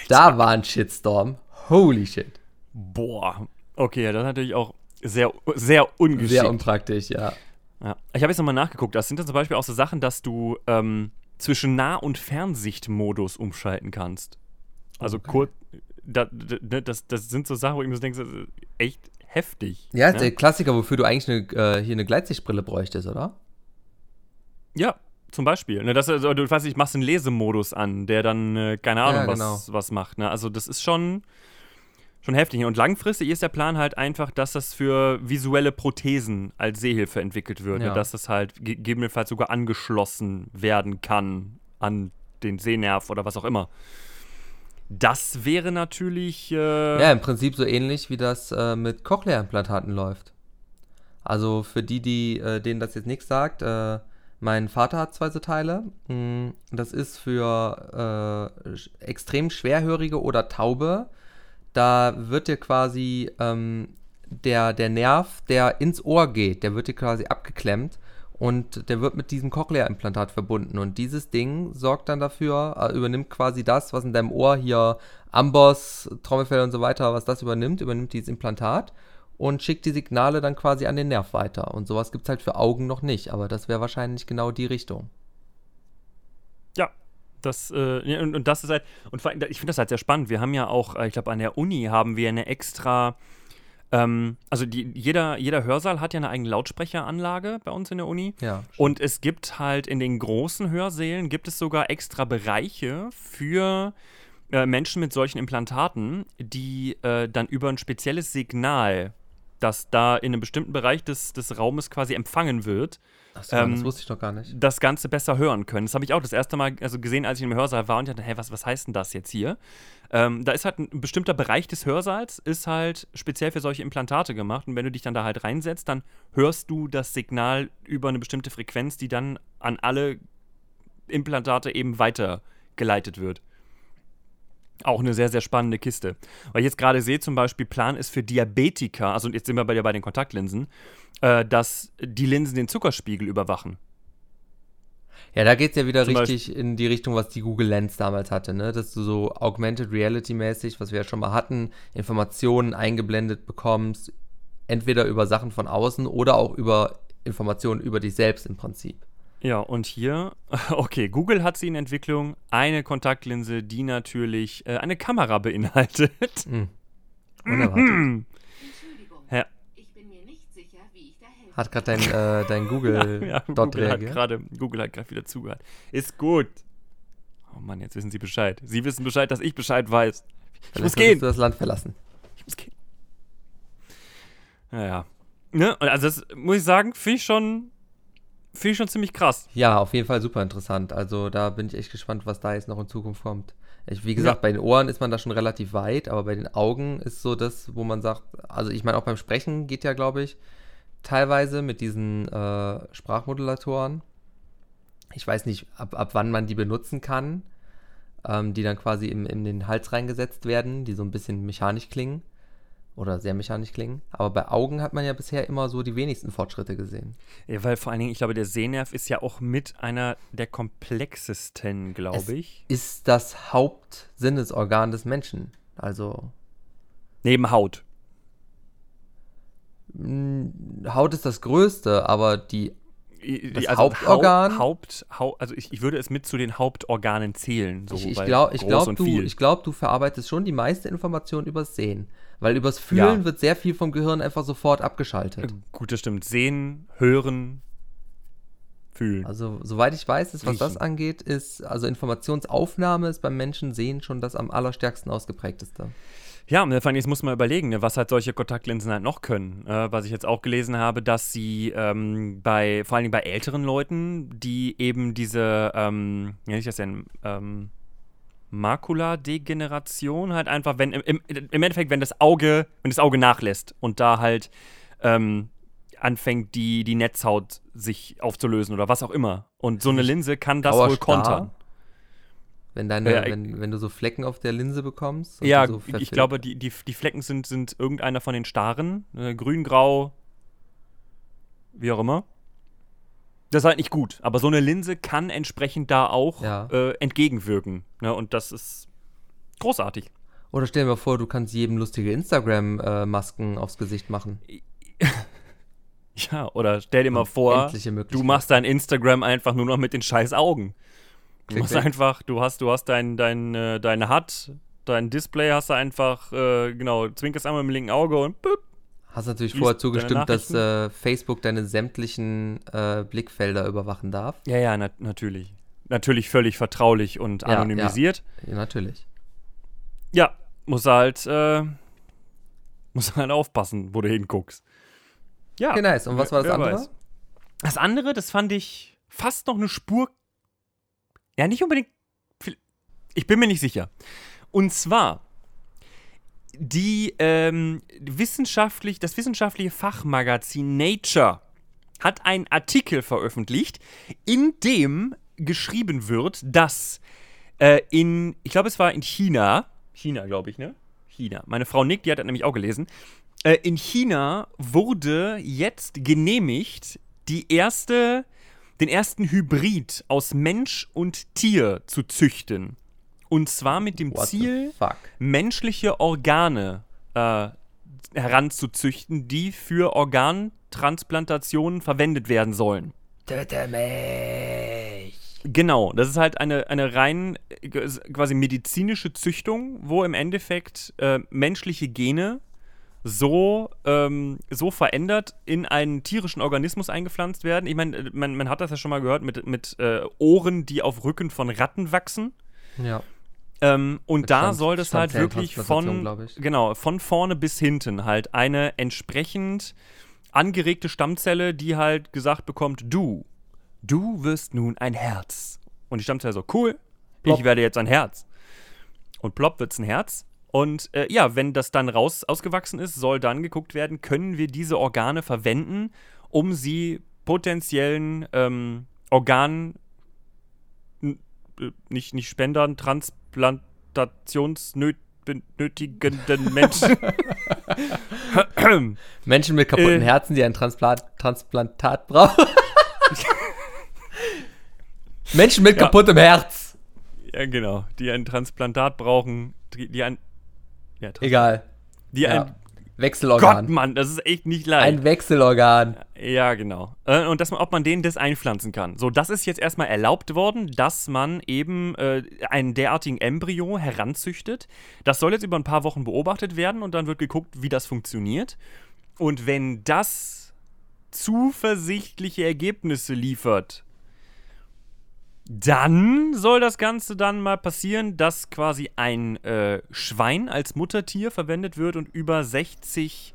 Da war ein Shitstorm. Holy shit. boah. Okay, ja, das ist natürlich auch sehr, sehr ungeschickt. Sehr unpraktisch, ja. Ja. Ich habe jetzt nochmal nachgeguckt. Das sind dann zum Beispiel auch so Sachen, dass du ähm, zwischen Nah- und Fernsichtmodus umschalten kannst. Also Okay. kurz, da, da, ne, das, das sind so Sachen, wo ich mir so denke, das ist echt heftig. Ja, ne? der Klassiker, wofür du eigentlich eine, äh, hier eine Gleitsichtbrille bräuchtest, oder? Ja, zum Beispiel. Ne, das, also, du weißt, ich machst einen Lesemodus an, der dann, äh, keine Ahnung, Ja, was, genau. was macht. Ne? Also das ist schon, schon heftig. Und langfristig ist der Plan halt einfach, dass das für visuelle Prothesen als Sehhilfe entwickelt wird. Ja. Dass das halt ge- gegebenenfalls sogar angeschlossen werden kann an den Sehnerv oder was auch immer. Das wäre natürlich. Äh, Ja, im Prinzip so ähnlich, wie das äh, mit Cochlea-Implantaten läuft. Also für die, die äh, denen das jetzt nichts sagt, äh, mein Vater hat zwei so Teile. Mm, Das ist für äh, extrem Schwerhörige oder Taube. Da wird dir quasi ähm, der, der Nerv, der ins Ohr geht, der wird dir quasi abgeklemmt und der wird mit diesem Cochlea-Implantat verbunden. Und dieses Ding sorgt dann dafür, äh, übernimmt quasi das, was in deinem Ohr hier Amboss, Trommelfell und so weiter, was das übernimmt, übernimmt dieses Implantat und schickt die Signale dann quasi an den Nerv weiter. Und sowas gibt es halt für Augen noch nicht, aber das wäre wahrscheinlich genau die Richtung. Das, äh, und, und das ist halt, und vor allem, ich finde das halt sehr spannend. Wir haben ja auch, äh, ich glaube, an der Uni haben wir eine extra, ähm, also die, jeder, jeder Hörsaal hat ja eine eigene Lautsprecheranlage bei uns in der Uni. Ja. Und es gibt halt in den großen Hörsälen gibt es sogar extra Bereiche für äh, Menschen mit solchen Implantaten, die äh, dann über ein spezielles Signal, das da in einem bestimmten Bereich des, des Raumes quasi empfangen wird, Achso, Ähm, das wusste ich noch gar nicht. das Ganze besser hören können. Das habe ich auch das erste Mal also gesehen, als ich im Hörsaal war und dachte, hey, was, was heißt denn das jetzt hier? Ähm, da ist halt ein bestimmter Bereich des Hörsaals, ist halt speziell für solche Implantate gemacht. Und wenn du dich dann da halt reinsetzt, dann hörst du das Signal über eine bestimmte Frequenz, die dann an alle Implantate eben weitergeleitet wird. Auch eine sehr, sehr spannende Kiste. Weil ich jetzt gerade sehe, zum Beispiel, Plan ist für Diabetiker, also jetzt sind wir bei, bei den Kontaktlinsen, äh, dass die Linsen den Zuckerspiegel überwachen. Ja, da geht es ja wieder Zum richtig in die Richtung, was die Google Lens damals hatte, ne? Dass du so Augmented Reality-mäßig, was wir ja schon mal hatten, Informationen eingeblendet bekommst, entweder über Sachen von außen oder auch über Informationen über dich selbst im Prinzip. Ja, und hier, [laughs] okay, Google hat sie in Entwicklung, eine Kontaktlinse, die natürlich äh, eine Kamera beinhaltet. [laughs] Hm. Unerwartet. Entschuldigung. Ja. Ich bin mir nicht sicher, wie ich da helfe. Hat gerade dein, äh, dein Google [laughs] ja, dort Google hat reagiert. gerade Google hat gerade wieder zugehört. Ist gut. Oh Mann, jetzt wissen Sie Bescheid. Sie wissen Bescheid, dass ich Bescheid weiß. Ich muss gehen. du das Land verlassen. Ich muss gehen. Naja. Ne? und Also das muss ich sagen, finde ich schon, finde ich schon ziemlich krass. Ja, auf jeden Fall super interessant. Also da bin ich echt gespannt, was da jetzt noch in Zukunft kommt. Ich, wie gesagt, bei den Ohren ist man da schon relativ weit, aber bei den Augen ist so das, wo man sagt, also ich meine auch beim Sprechen geht ja, glaube ich, teilweise mit diesen äh, Sprachmodulatoren. Ich weiß nicht, ab, ab wann man die benutzen kann, ähm, die dann quasi im, in den Hals reingesetzt werden, die so ein bisschen mechanisch klingen oder sehr mechanisch klingen. Aber bei Augen hat man ja bisher immer so die wenigsten Fortschritte gesehen. Ja, weil vor allen Dingen, ich glaube, der Sehnerv ist ja auch mit einer der komplexesten, Es glaube ich. ist das Hauptsinnesorgan des Menschen. Also Neben Haut. mh, Haut ist das Größte, aber die Das die- Hauptorgan? Haupt, Haupt, also ich, ich würde es mit zu den Hauptorganen zählen. So, ich, ich glaube, glaub, du, ich glaub, du verarbeitest schon die meiste Information übers Sehen. Weil übers Fühlen Ja. wird sehr viel vom Gehirn einfach sofort abgeschaltet. Gut, das stimmt. Sehen, hören, fühlen. Also, soweit ich weiß, ist, was das Riechen. angeht, ist, also Informationsaufnahme ist beim Menschen Sehen schon das am allerstärksten ausgeprägteste. Ja, und vor allem, jetzt muss man überlegen, ne, was halt solche Kontaktlinsen halt noch können. Äh, was ich jetzt auch gelesen habe, dass sie ähm, bei, vor allen Dingen bei älteren Leuten, die eben diese, ähm, wie nenne ich das denn, ähm, Makuladegeneration halt einfach, wenn im, im, Endeffekt, wenn das Auge, wenn das Auge nachlässt und da halt ähm, anfängt, die, die Netzhaut sich aufzulösen oder was auch immer. Und so eine Linse kann das Grauer wohl kontern. Wenn, deine, Ja, wenn, wenn du so Flecken auf der Linse bekommst. und Ja, so ich glaube, die, die, die Flecken sind, sind irgendeiner von den Starren. Äh, grün, grau, wie auch immer. Das ist halt nicht gut. Aber so eine Linse kann entsprechend da auch Ja. äh, entgegenwirken. Ne? Und das ist großartig. Oder stell dir mal vor, du kannst jedem lustige Instagram-Masken aufs Gesicht machen. [laughs] Ja, oder stell dir mal vor, du machst dein Instagram einfach nur noch mit den scheiß Augen. Du musst Clickbait. einfach, du hast, du hast dein, dein, äh, deine HUD, dein Display hast du einfach, äh, genau, zwinkerst einmal mit dem linken Auge und büpp, Hast natürlich vorher zugestimmt, dass äh, Facebook deine sämtlichen äh, Blickfelder überwachen darf. Ja, ja, nat natürlich. Natürlich völlig vertraulich und Ja, anonymisiert. Ja, natürlich. Ja, muss halt, äh, muss halt aufpassen, wo du hinguckst. Ja. Okay, nice. Und was war das andere? weiß. Das andere, das fand ich fast noch eine Spur. Ja, nicht unbedingt. Ich bin mir nicht sicher. Und zwar die ähm, wissenschaftlich, das wissenschaftliche Fachmagazin Nature hat einen Artikel veröffentlicht, in dem geschrieben wird, dass äh, in, ich glaube, es war in China, China, glaube ich, ne? China. Meine Frau Nick, die hat das nämlich auch gelesen. Äh, in China wurde jetzt genehmigt, die erste, den ersten Hybrid aus Mensch und Tier zu züchten. Und zwar mit dem What Ziel, menschliche Organe äh, heranzuzüchten, die für Organtransplantationen verwendet werden sollen. Töte mich. Genau, das ist halt eine, eine rein äh, quasi medizinische Züchtung, wo im Endeffekt äh, menschliche Gene so, ähm, so verändert in einen tierischen Organismus eingepflanzt werden. Ich meine, äh, man, man hat das ja schon mal gehört mit, mit äh, Ohren, die auf Rücken von Ratten wachsen. Ja. Ähm, und Mit da Stamm- soll das halt wirklich von, genau, von vorne bis hinten halt eine entsprechend angeregte Stammzelle, die halt gesagt bekommt, du, du wirst nun ein Herz. Und die Stammzelle so, cool, Plopp. ich werde jetzt ein Herz. Und plopp wird's ein Herz. Und äh, ja, wenn das dann raus ausgewachsen ist, soll dann geguckt werden, können wir diese Organe verwenden, um sie potenziellen ähm, Organen äh, nicht, nicht Spendern, transplantationsnötigenden Menschen. Menschen mit kaputten Äh. Herzen, die ein Transplant Transplantat brauchen. Menschen mit Ja. kaputtem Herz. ja, genau. Die ein Transplantat brauchen, die, die ein. Ja, Egal. die Ja. ein. Gott, Wechselorgan. Mann, das ist echt nicht leicht. Ein Wechselorgan. Ja, genau. Äh, und dass man, ob man denen das einpflanzen kann. So, das ist jetzt erstmal erlaubt worden, dass man eben äh, einen derartigen Embryo heranzüchtet. Das soll jetzt über ein paar Wochen beobachtet werden und dann wird geguckt, wie das funktioniert. Und wenn das zuversichtliche Ergebnisse liefert, dann soll das Ganze dann mal passieren, dass quasi ein äh, Schwein als Muttertier verwendet wird und über 60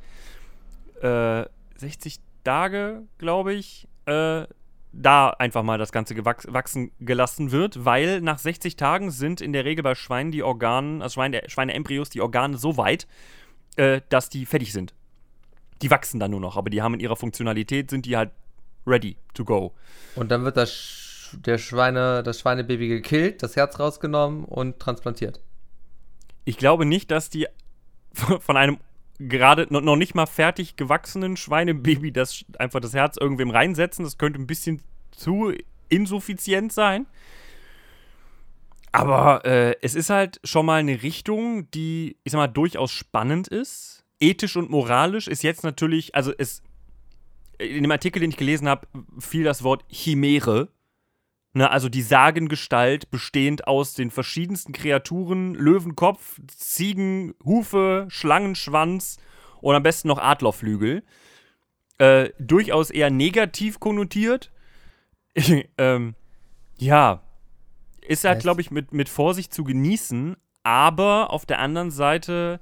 äh, 60 Tage, glaube ich, äh, da einfach mal das Ganze wachsen gelassen wird, weil nach 60 Tagen sind in der Regel bei Schweinen die Organe, also Schweine, Schweineembryos, die Organe so weit, äh, dass die fertig sind. Die wachsen dann nur noch, aber die haben in ihrer Funktionalität, sind die halt ready to go. Und dann wird das, der Schweine, das Schweinebaby gekillt, das Herz rausgenommen und transplantiert. Ich glaube nicht, dass die [laughs] von einem gerade noch nicht mal fertig gewachsenen Schweinebaby das einfach das Herz irgendwem reinsetzen. Das könnte ein bisschen zu insuffizient sein. Aber äh, es ist halt schon mal eine Richtung, die, ich sag mal, durchaus spannend ist. Ethisch und moralisch ist jetzt natürlich, also es, in dem Artikel, den ich gelesen habe, fiel das Wort Chimäre. Ne, also die Sagengestalt bestehend aus den verschiedensten Kreaturen, Löwenkopf, Ziegen, Hufe, Schlangenschwanz und am besten noch Adlerflügel. Äh, durchaus eher negativ konnotiert. [laughs] ähm, ja, ist halt, glaube ich, mit, mit Vorsicht zu genießen, aber auf der anderen Seite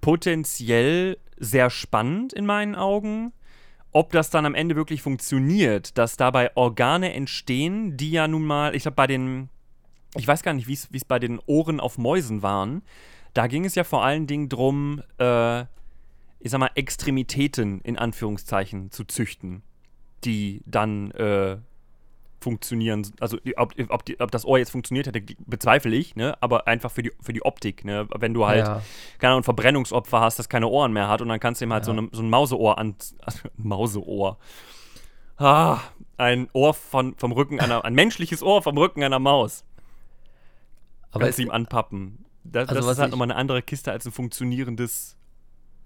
potenziell sehr spannend in meinen Augen. Ob das dann am Ende wirklich funktioniert, dass dabei Organe entstehen, die ja nun mal, ich glaube, bei den, ich weiß gar nicht, wie es bei den Ohren auf Mäusen waren. Da ging es ja vor allen Dingen drum, äh, ich sag mal, Extremitäten in Anführungszeichen zu züchten, die dann äh, funktionieren. Also ob, ob, die, ob, das Ohr jetzt funktioniert hätte, bezweifle ich, ne? aber einfach für die, für die Optik. Ne? Wenn du halt, ja. keine Ahnung, ein Verbrennungsopfer hast, das keine Ohren mehr hat und dann kannst du ihm halt ja. so, eine, so ein Mauseohr an. Also, [laughs] Mauseohr. Ah, ein Ohr von, vom Rücken einer, ein menschliches Ohr vom Rücken einer Maus. Aber kannst du ihm anpappen. Das, also das ist halt nochmal eine andere Kiste als ein funktionierendes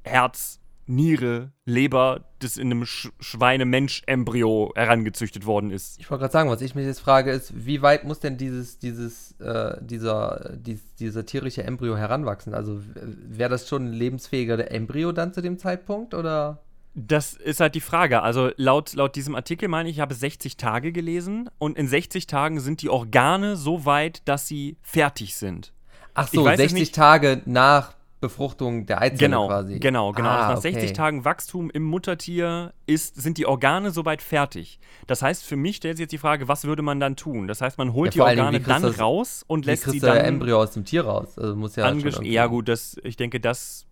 Herz Niere, Leber, das in einem Sch Schweine-Mensch-Embryo herangezüchtet worden ist. Ich wollte gerade sagen, was ich mich jetzt frage, ist, wie weit muss denn dieses, dieses, äh, dieser, dies, dieser tierische Embryo heranwachsen? Also wäre das schon ein lebensfähiger Embryo dann zu dem Zeitpunkt oder? Das ist halt die Frage. Also laut, laut diesem Artikel meine ich, ich habe 60 Tage gelesen und in 60 Tagen sind die Organe so weit, dass sie fertig sind. Ach so, 60 Tage nach Befruchtung der Eizelle genau, quasi. Genau, genau. Ah, nach okay. 60 Tagen Wachstum im Muttertier ist, sind die Organe soweit fertig. Das heißt, für mich stellt sich jetzt die Frage, was würde man dann tun? Das heißt, man holt ja, die Organe dann das, raus und lässt sie dann. Embryo aus dem Tier raus. Also muss ja. ja, gut, das, ich denke, das.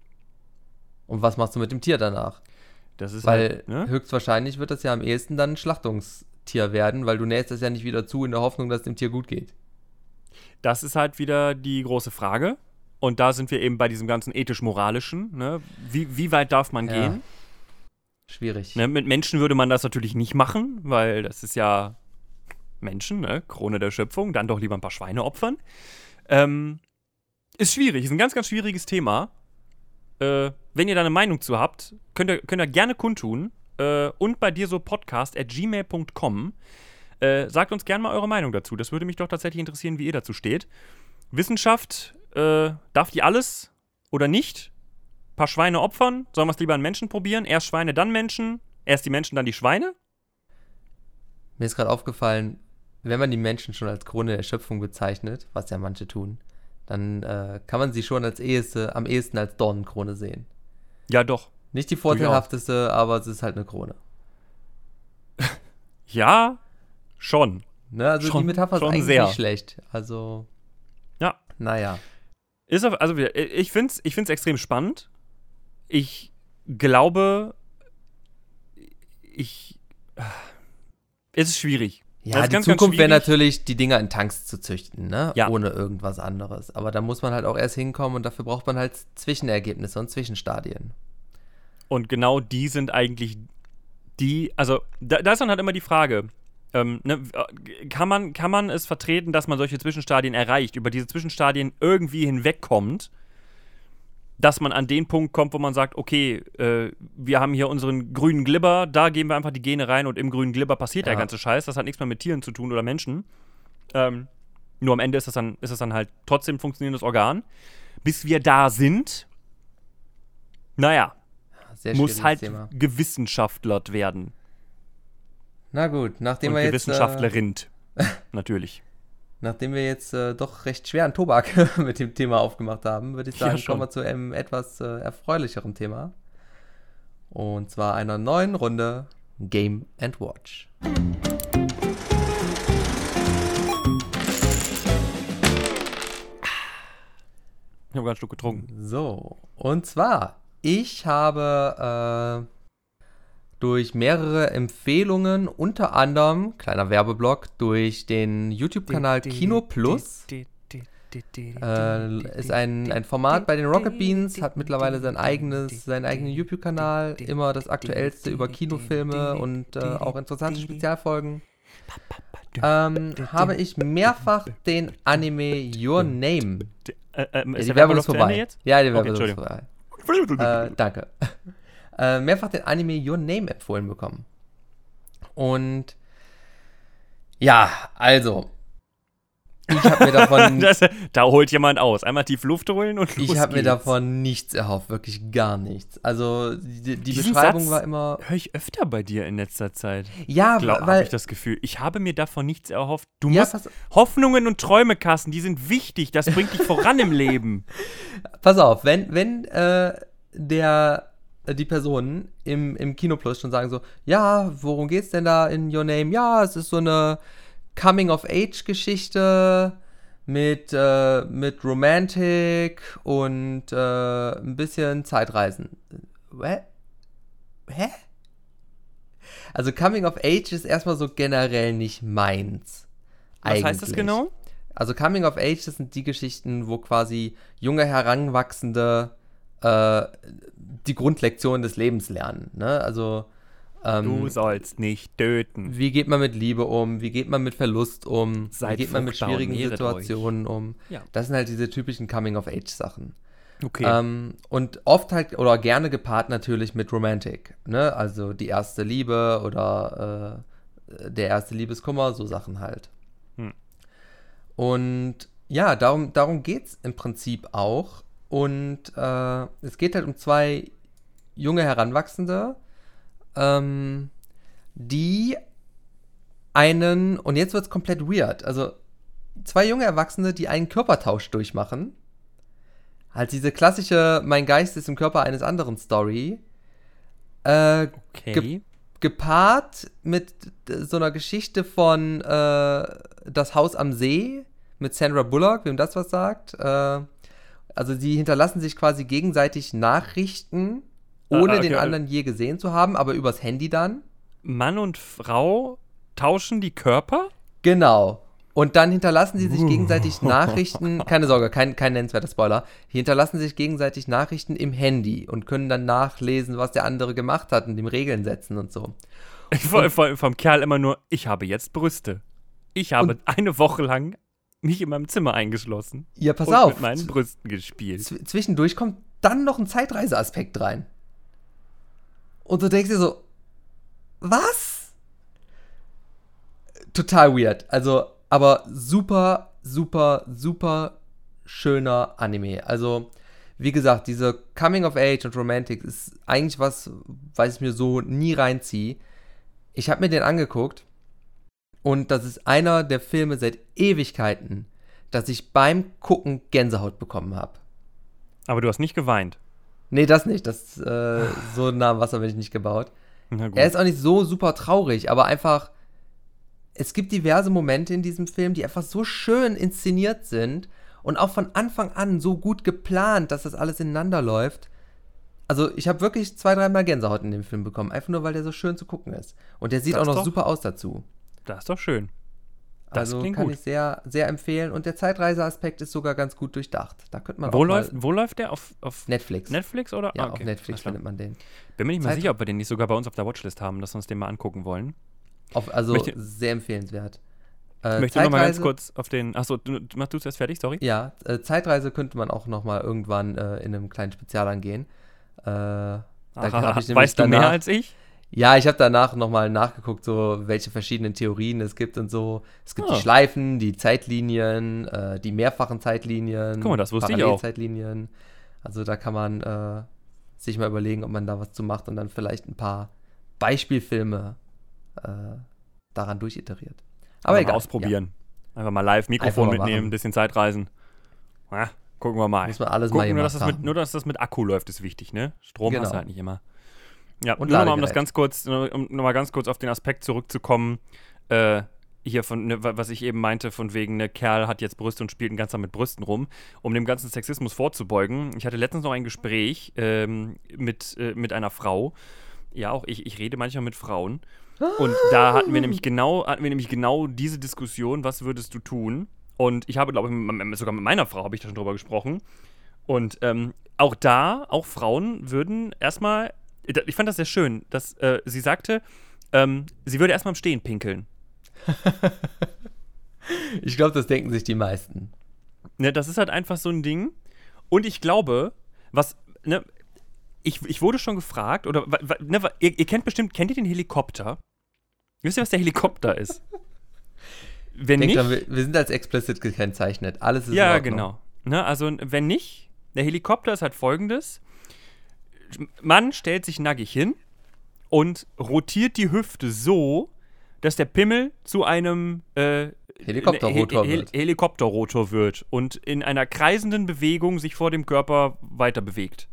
Und was machst du mit dem Tier danach? Das ist weil halt, ne? höchstwahrscheinlich wird das ja am ehesten dann ein Schlachtungstier werden, weil du nähst das ja nicht wieder zu in der Hoffnung, dass es dem Tier gut geht. Das ist halt wieder die große Frage. Und da sind wir eben bei diesem ganzen ethisch-moralischen. Ne? Wie, wie weit darf man ja. gehen? Schwierig. Ne? Mit Menschen würde man das natürlich nicht machen, weil das ist ja Menschen, ne? Krone der Schöpfung. Dann doch lieber ein paar Schweine opfern. Ähm, ist schwierig, ist ein ganz, ganz schwieriges Thema. Äh, wenn ihr da eine Meinung zu habt, könnt ihr, könnt ihr gerne kundtun. Äh, und bei dir so podcast at gmail.com. Äh, sagt uns gerne mal eure Meinung dazu. Das würde mich doch tatsächlich interessieren, wie ihr dazu steht. Wissenschaft äh, darf die alles oder nicht? Ein paar Schweine opfern? Sollen wir es lieber an Menschen probieren? Erst Schweine, dann Menschen? Erst die Menschen, dann die Schweine? Mir ist gerade aufgefallen, wenn man die Menschen schon als Krone der Schöpfung bezeichnet, was ja manche tun, dann äh, kann man sie schon als eheste, am ehesten als Dornenkrone sehen. Ja, doch. Nicht die vorteilhafteste, aber es ist halt eine Krone. [laughs] ja, schon. Ne, also schon, die Metapher ist eigentlich sehr. nicht schlecht. Also. Ja. Naja. Ist auf, also ich finde es ich find's extrem spannend. Ich glaube, ich. Es ist schwierig. Ja, die ganz, Zukunft wäre natürlich, die Dinger in Tanks zu züchten, ne? Ja. Ohne irgendwas anderes. Aber da muss man halt auch erst hinkommen und dafür braucht man halt Zwischenergebnisse und Zwischenstadien. Und genau die sind eigentlich die, also da, da ist dann halt immer die Frage, ähm, ne, kann, man, kann man es vertreten, dass man solche Zwischenstadien erreicht, über diese Zwischenstadien irgendwie hinwegkommt, dass man an den Punkt kommt, wo man sagt, okay, äh, wir haben hier unseren grünen Glibber, da geben wir einfach die Gene rein und im grünen Glibber passiert ja. der ganze Scheiß. Das hat nichts mehr mit Tieren zu tun oder Menschen. Ähm, nur am Ende ist das, dann, ist das dann halt trotzdem ein funktionierendes Organ. Bis wir da sind, naja, muss halt Thema. gewissenschaftler werden. Na gut, nachdem Und wir jetzt. Wissenschaftlerin, äh, [laughs] natürlich. Nachdem wir jetzt äh, doch recht schweren Tobak [laughs] mit dem Thema aufgemacht haben, würde ich sagen, ja, kommen wir zu einem etwas äh, erfreulicheren Thema. Und zwar einer neuen Runde Game and Watch. Ich habe gerade einen Schluck getrunken. So, und zwar, ich habe äh, durch mehrere Empfehlungen, unter anderem, kleiner Werbeblock, durch den YouTube-Kanal Kino Plus. Äh, ist ein, ein Format bei den Rocket Beans, hat mittlerweile sein eigenes, seinen eigenen YouTube-Kanal, immer das Aktuellste über Kinofilme und äh, auch interessante Spezialfolgen. Ähm, habe ich mehrfach den Anime Your Name. Äh, ist die Werbung ist vorbei. Ja, die Werbung ist vorbei. Danke äh, mehrfach den Anime Your Name empfohlen bekommen. Und ja, also. Ich habe mir davon. [laughs] das, da holt jemand aus. Einmal tief Luft holen und los Ich habe mir davon nichts erhofft, wirklich gar nichts. Also die, die Beschreibung Satz war immer. Höre ich öfter bei dir in letzter Zeit. Ja, Glaub, weil. habe ich das Gefühl. Ich habe mir davon nichts erhofft. Du ja, musst Hoffnungen und Träume kassen. Die sind wichtig. Das bringt dich voran im [laughs] Leben. Pass auf, wenn wenn äh, der die Personen im, im Kinoplus schon sagen so, ja, worum geht's denn da in Your Name? Ja, es ist so eine Coming-of-Age-Geschichte mit, äh, mit Romantik und äh, ein bisschen Zeitreisen. Hä? Hä? Also Coming of Age ist erstmal so generell nicht meins. Was heißt das genau? Also Coming of Age, das sind die Geschichten, wo quasi junge Heranwachsende äh, die Grundlektion des Lebens lernen. Ne? Also ähm, Du sollst nicht töten. wie geht man mit Liebe um? Wie geht man mit Verlust um? Seid wie geht man mit schwierigen Situationen um? Ja. Das sind halt diese typischen Coming-of-Age-Sachen. Okay. Ähm, und oft halt, oder gerne gepaart natürlich mit Romantic. Ne? Also die erste Liebe oder äh, der erste Liebeskummer, so Sachen halt. Hm. Und ja, darum, darum geht es im Prinzip auch. Und äh, es geht halt um zwei junge Heranwachsende, ähm, die einen, und jetzt wird es komplett weird, also zwei junge Erwachsene, die einen Körpertausch durchmachen. Halt diese klassische Mein Geist ist im Körper eines anderen Story. Äh, okay. ge- gepaart mit so einer Geschichte von äh, Das Haus am See mit Sandra Bullock, wem das was sagt. Äh, also sie hinterlassen sich quasi gegenseitig Nachrichten, Ah, ohne okay, den anderen je gesehen zu haben, aber übers Handy dann. Mann und Frau tauschen die Körper? Genau. Und dann hinterlassen sie sich Uh. gegenseitig [laughs] Nachrichten, keine Sorge, kein, kein nennenswerter Spoiler, hinterlassen sich gegenseitig Nachrichten im Handy und können dann nachlesen, was der andere gemacht hat und ihm Regeln setzen und so. Vor, vor, vom Kerl immer nur, ich habe jetzt Brüste. Ich habe eine Woche lang mich in meinem Zimmer eingeschlossen Ja, pass und auf. mit meinen Brüsten gespielt. Zwischendurch kommt dann noch ein Zeitreiseaspekt rein. Und du denkst dir so, was? Total weird. Also, aber super, super, super schöner Anime. Also, wie gesagt, diese Coming of Age und Romantic ist eigentlich was, was ich mir so nie reinziehe. Ich habe mir den angeguckt und das ist einer der Filme seit Ewigkeiten, dass ich beim Gucken Gänsehaut bekommen habe. Aber du hast nicht geweint. Nee, das nicht. Das, äh, so nah am Wasser bin ich nicht gebaut. Er ist auch nicht so super traurig, aber einfach, es gibt diverse Momente in diesem Film, die einfach so schön inszeniert sind und auch von Anfang an so gut geplant, dass das alles ineinander läuft. Also, ich habe wirklich zwei, dreimal Gänsehaut in dem Film bekommen, einfach nur, weil der so schön zu gucken ist. Und der sieht Das auch noch doch. super aus dazu. das ist doch schön. Das also klingt kann gut. ich sehr, sehr empfehlen. Und der Zeitreiseaspekt ist sogar ganz gut durchdacht. Da könnte man Wo läuft, wo läuft der? Auf, auf Netflix. Netflix oder? Ja, Ah, auf Netflix findet man den. Bin mir nicht mal Zeit- sicher, ob wir den nicht sogar bei uns auf der Watchlist haben, dass wir uns den mal angucken wollen. Auf, also Möchte- sehr empfehlenswert. Äh, Ich möchte noch mal ganz kurz auf den. Achso, du, du- mach du zuerst fertig, sorry. Ja, äh, Zeitreise könnte man auch noch mal irgendwann äh, in einem kleinen Spezial angehen. Äh, nämlich weißt du mehr als ich? Ja, ich habe danach noch mal nachgeguckt, so welche verschiedenen Theorien es gibt und so. Es gibt Ah. die Schleifen, die Zeitlinien, äh, die mehrfachen Zeitlinien. Guck mal, das wusste ich auch. Parallelzeitlinien. Also da kann man äh, sich mal überlegen, ob man da was zu macht und dann vielleicht ein paar Beispielfilme äh, daran durchiteriert. Aber Mal egal. ausprobieren. Einfach mal live Mikrofon Einfach mal mitnehmen, ein bisschen Zeitreisen. Ja, gucken wir mal. Muss man alles mal Gucken, nur gemacht dass, das mit, nur, dass das mit Akku läuft, ist wichtig, ne? Strom hast Genau. du halt nicht immer. Ja, Und nur noch mal, um das ganz kurz, um nochmal ganz kurz auf den Aspekt zurückzukommen, äh, hier von, ne, wa- was ich eben meinte, von wegen, ne, Kerl hat jetzt Brüste und spielt den ganzen Tag mit Brüsten rum, um dem ganzen Sexismus vorzubeugen. Ich hatte letztens noch ein Gespräch ähm, mit, äh, mit einer Frau. Ja, auch ich, ich rede manchmal mit Frauen. Und da hatten wir nämlich genau, hatten wir nämlich genau diese Diskussion, was würdest du tun? Und ich habe, glaube ich, sogar mit meiner Frau habe ich da schon drüber gesprochen. Und ähm, auch da, auch Frauen würden erstmal, ich fand das sehr schön, dass äh, sie sagte, ähm, sie würde erstmal im Stehen pinkeln. [laughs] Ich glaube, das denken sich die meisten. Ne, das ist halt einfach so ein Ding. Und ich glaube, was, ne, ich, ich wurde schon gefragt, oder, ne, ihr, ihr kennt bestimmt, kennt ihr den Helikopter? Wisst ihr, was der Helikopter ist? [laughs] Wenn Denkt nicht, dran, wir, wir sind als explicit gekennzeichnet. Alles ist ja, genau. Ne, also, wenn nicht, der Helikopter ist halt folgendes: Man stellt sich nackig hin und rotiert die Hüfte so, dass der Pimmel zu einem äh, Helikopterrotor He- He- wird. Helikopterrotor wird und in einer kreisenden Bewegung sich vor dem Körper weiter bewegt.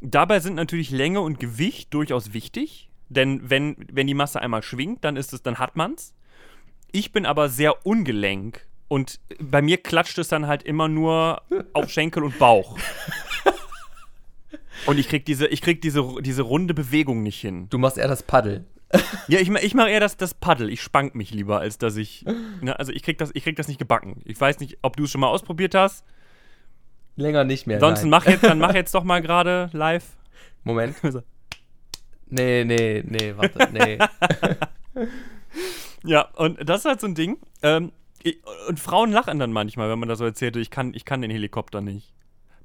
dabei sind natürlich Länge und Gewicht durchaus wichtig, denn wenn, wenn die Masse einmal schwingt, dann ist es, dann hat man's. Ich bin aber sehr ungelenk und bei mir klatscht es dann halt immer nur auf Schenkel und Bauch. [laughs] Und ich krieg diese, ich krieg diese, diese runde Bewegung nicht hin. Du machst eher das Paddel. [laughs] Ja, ich, ich mache eher das, das Paddel. Ich spank mich lieber, als dass ich. Ne, also ich krieg, das, ich krieg das nicht gebacken. Ich weiß nicht, ob du es schon mal ausprobiert hast. Länger nicht mehr. Sonst nein. mach jetzt, dann mach [laughs] jetzt doch mal gerade live. Moment. [laughs] Nee, nee, nee, warte, nee. Ja, und das ist halt so ein Ding. Ähm, ich, und Frauen lachen dann manchmal, wenn man das so erzählt, ich kann, ich kann den Helikopter nicht.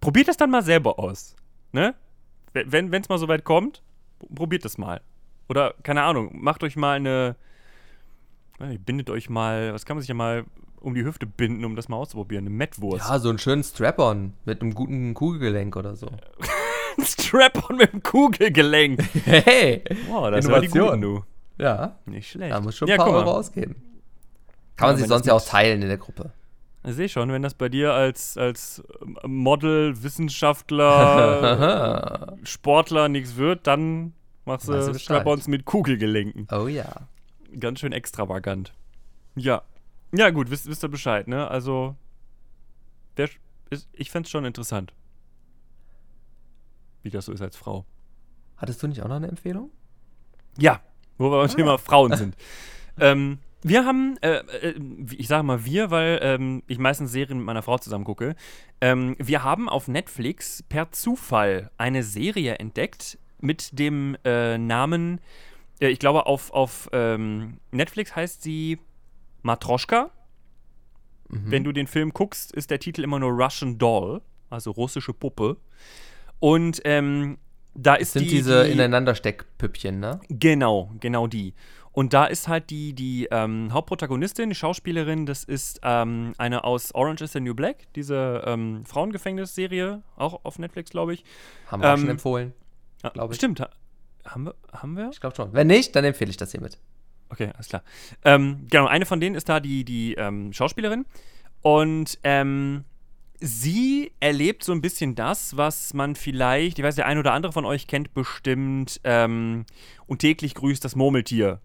Probiert das dann mal selber aus. Ne? Wenn es mal so weit kommt, probiert das mal. Oder, keine Ahnung, macht euch mal eine. Bindet euch mal, was kann man sich ja mal um die Hüfte binden, um das mal auszuprobieren? Eine Mettwurst. Ja, so einen schönen Strap-on mit einem guten Kugelgelenk oder so. Ein [laughs] Strap-on mit dem Kugelgelenk. Hey! Boah, das war die Innovation. guten, du. Ja, Nicht schlecht. da muss schon ja, ein paar guck mal. Euro ausgeben. Kann man Ja, sich wenn sonst ja auch teilen in der Gruppe. Ich sehe schon, wenn das bei dir als, als ähm, Model, Wissenschaftler, [laughs] Sportler nichts wird, dann machst du. Strap-ons mit Kugelgelenken. Oh ja. Ganz schön extravagant. Ja. Ja, gut, wisst, wisst ihr Bescheid, ne? Also, der, ist, ich fände es schon interessant. Wie das so ist als Frau. Hattest du nicht auch noch eine Empfehlung? Ja, wo wir beim Ah. Thema Frauen sind. [laughs] ähm, wir haben, äh, äh, ich sage mal wir, weil ähm, ich meistens Serien mit meiner Frau zusammen gucke. Ähm, wir haben auf Netflix per Zufall eine Serie entdeckt mit dem äh, Namen, äh, ich glaube auf, auf ähm, Netflix heißt sie Matroschka. Mhm. Wenn du den Film guckst, ist der Titel immer nur Russian Doll, also russische Puppe. Und ähm, da ist sind die, diese die, Ineinandersteckpüppchen, ne? Genau, genau die. Und da ist halt die, die ähm, Hauptprotagonistin, die Schauspielerin, das ist ähm, eine aus Orange is the New Black, diese ähm, Frauengefängnisserie, auch auf Netflix, glaube ich. Haben wir auch Ähm, schon empfohlen. Ah, Glaub ich. Stimmt. ha- Haben wir? Haben wir? Ich glaube schon. Wenn nicht, dann empfehle ich das hiermit. Okay, alles klar. Ähm, genau, eine von denen ist da die, die ähm, Schauspielerin. Und ähm, sie erlebt so ein bisschen das, was man vielleicht, ich weiß, der ein oder andere von euch kennt bestimmt, ähm, und täglich grüßt das Murmeltier.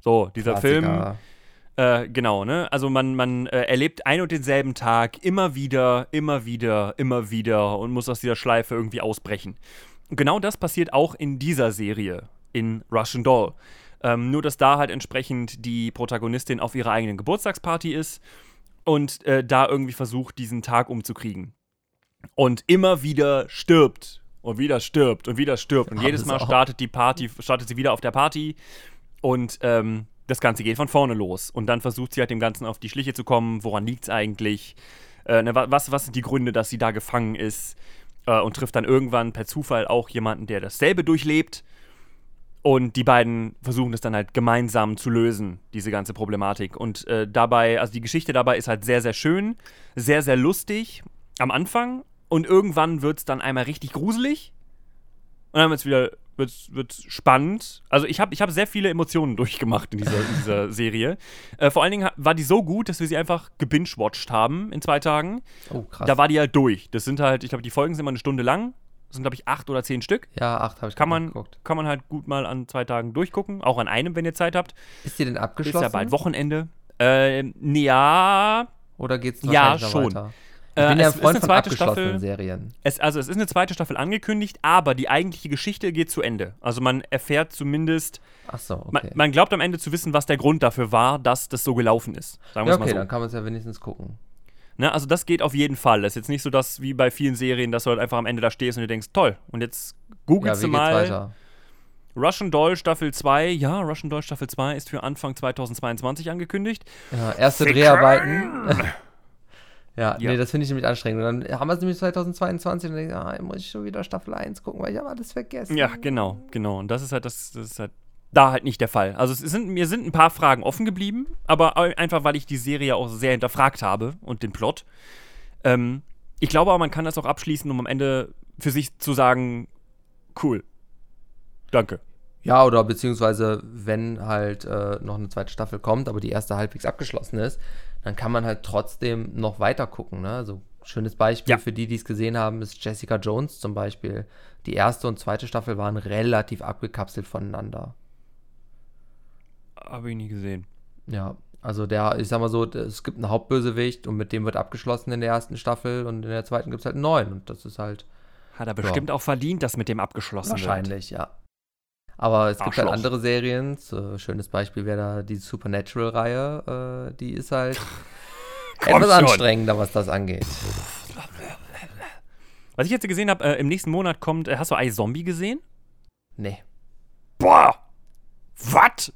So, dieser Film. Klassiker. Äh, genau, ne? Also man, man äh, erlebt ein und denselben Tag immer wieder, immer wieder, immer wieder und muss aus dieser Schleife irgendwie ausbrechen. Und genau das passiert auch in dieser Serie, in Russian Doll. Ähm, nur, dass da halt entsprechend die Protagonistin auf ihrer eigenen Geburtstagsparty ist und äh, da irgendwie versucht, diesen Tag umzukriegen. Und immer wieder stirbt und wieder stirbt und wieder stirbt. Und jedes Mal startet die Party, startet sie wieder auf der Party und ähm, das Ganze geht von vorne los. Und dann versucht sie halt dem Ganzen auf die Schliche zu kommen. Woran liegt es eigentlich? Äh, ne, wa- was, was sind die Gründe, dass sie da gefangen ist? Äh, und trifft dann irgendwann per Zufall auch jemanden, der dasselbe durchlebt. Und die beiden versuchen es dann halt gemeinsam zu lösen, diese ganze Problematik. Und äh, dabei, also die Geschichte dabei ist halt sehr, sehr schön, sehr, sehr lustig am Anfang. Und irgendwann wird es dann einmal richtig gruselig. Und dann wird es wieder wird's, wird's spannend. Also ich habe ich hab sehr viele Emotionen [laughs] durchgemacht in dieser, in dieser [laughs] Serie. Äh, vor allen Dingen war die so gut, dass wir sie einfach gebingewatcht haben in zwei Tagen. Oh, krass. Da war die halt durch. Das sind halt, ich glaube, die Folgen sind immer eine Stunde lang. Das sind, glaube ich, acht oder zehn Stück. ja, acht habe ich Kann man, geguckt. kann man halt gut mal an zwei Tagen durchgucken. Auch an einem, wenn ihr Zeit habt. Ist die denn Ist abgeschlossen? ja bald Wochenende. Ähm, ja, Oder geht's Ja, noch schon. weiter? Äh, Ich bin ja es ein ist Freund eine von zweite abgeschlossenen Staffel. Serien. es, also es ist eine zweite Staffel angekündigt, aber die eigentliche Geschichte geht zu Ende. Also man erfährt zumindest, Ach so, okay. man, man glaubt am Ende zu wissen, was der Grund dafür war, dass das so gelaufen ist. Sagen wir ja, es mal okay, so. dann kann man es ja wenigstens gucken. Ne, also das geht auf jeden Fall. Das ist jetzt nicht so, dass wie bei vielen Serien, dass du halt einfach am Ende da stehst und du denkst, toll, und jetzt Ja, googelst wie du mal weiter? Russian Doll Staffel 2. Ja, Russian Doll Staffel 2 ist für Anfang 2022 angekündigt. Ja, erste. Dreharbeiten. [laughs] ja, Ja. nee, das finde ich nämlich anstrengend. Und dann haben wir es nämlich 2022 und dann denke ich, ah, muss ich schon wieder Staffel 1 gucken, weil ich habe alles vergessen. Ja, genau, genau. Und das ist halt das, das ist halt da halt nicht der Fall. Also es sind, mir sind ein paar Fragen offen geblieben, aber einfach, weil ich die Serie auch sehr hinterfragt habe und den Plot. Ähm, ich glaube aber, man kann das auch abschließen, um am Ende für sich zu sagen, cool. Danke. Ja, oder beziehungsweise, wenn halt äh, noch eine zweite Staffel kommt, aber die erste halbwegs abgeschlossen ist, dann kann man halt trotzdem noch weiter gucken. Ne? Also Schönes Beispiel Ja. für die, die es gesehen haben, ist Jessica Jones zum Beispiel. Die erste und zweite Staffel waren relativ abgekapselt voneinander. Habe ich nie gesehen. Ja, also der, ich sag mal so, es gibt einen Hauptbösewicht und mit dem wird abgeschlossen in der ersten Staffel und in der zweiten gibt es halt einen neuen und das ist halt Hat er bestimmt auch verdient, dass mit dem abgeschlossen wird. wahrscheinlich, ja. Aber es gibt halt andere Serien. So, schönes Beispiel wäre da die Supernatural-Reihe. Äh, die ist halt [laughs] etwas anstrengender, was das angeht. Was ich jetzt gesehen habe, äh, im nächsten Monat kommt, äh, hast du iZombie gesehen? Nee. Boah! Was?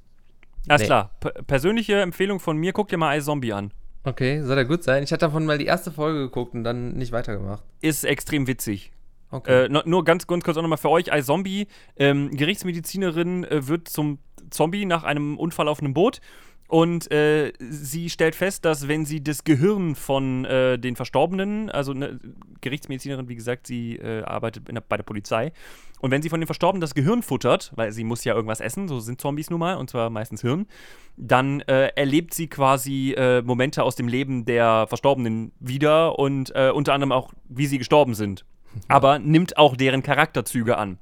Alles Nee. klar. P persönliche Empfehlung von mir, guck dir mal iZombie an. Okay, soll ja gut sein. Ich hatte davon mal die erste Folge geguckt und dann nicht weitergemacht. Ist extrem witzig. Okay. Äh, nur ganz, ganz kurz auch nochmal für euch, iZombie, ähm, Gerichtsmedizinerin äh, wird zum Zombie nach einem Unfall auf einem Boot und äh, sie stellt fest, dass wenn sie das Gehirn von äh, den Verstorbenen, also eine Gerichtsmedizinerin, wie gesagt, sie äh, arbeitet der, bei der Polizei, und wenn sie von den Verstorbenen das Gehirn futtert, weil sie muss ja irgendwas essen, so sind Zombies nun mal, und zwar meistens Hirn, dann äh, erlebt sie quasi äh, Momente aus dem Leben der Verstorbenen wieder und äh, unter anderem auch, wie sie gestorben sind. Aber nimmt auch deren Charakterzüge an.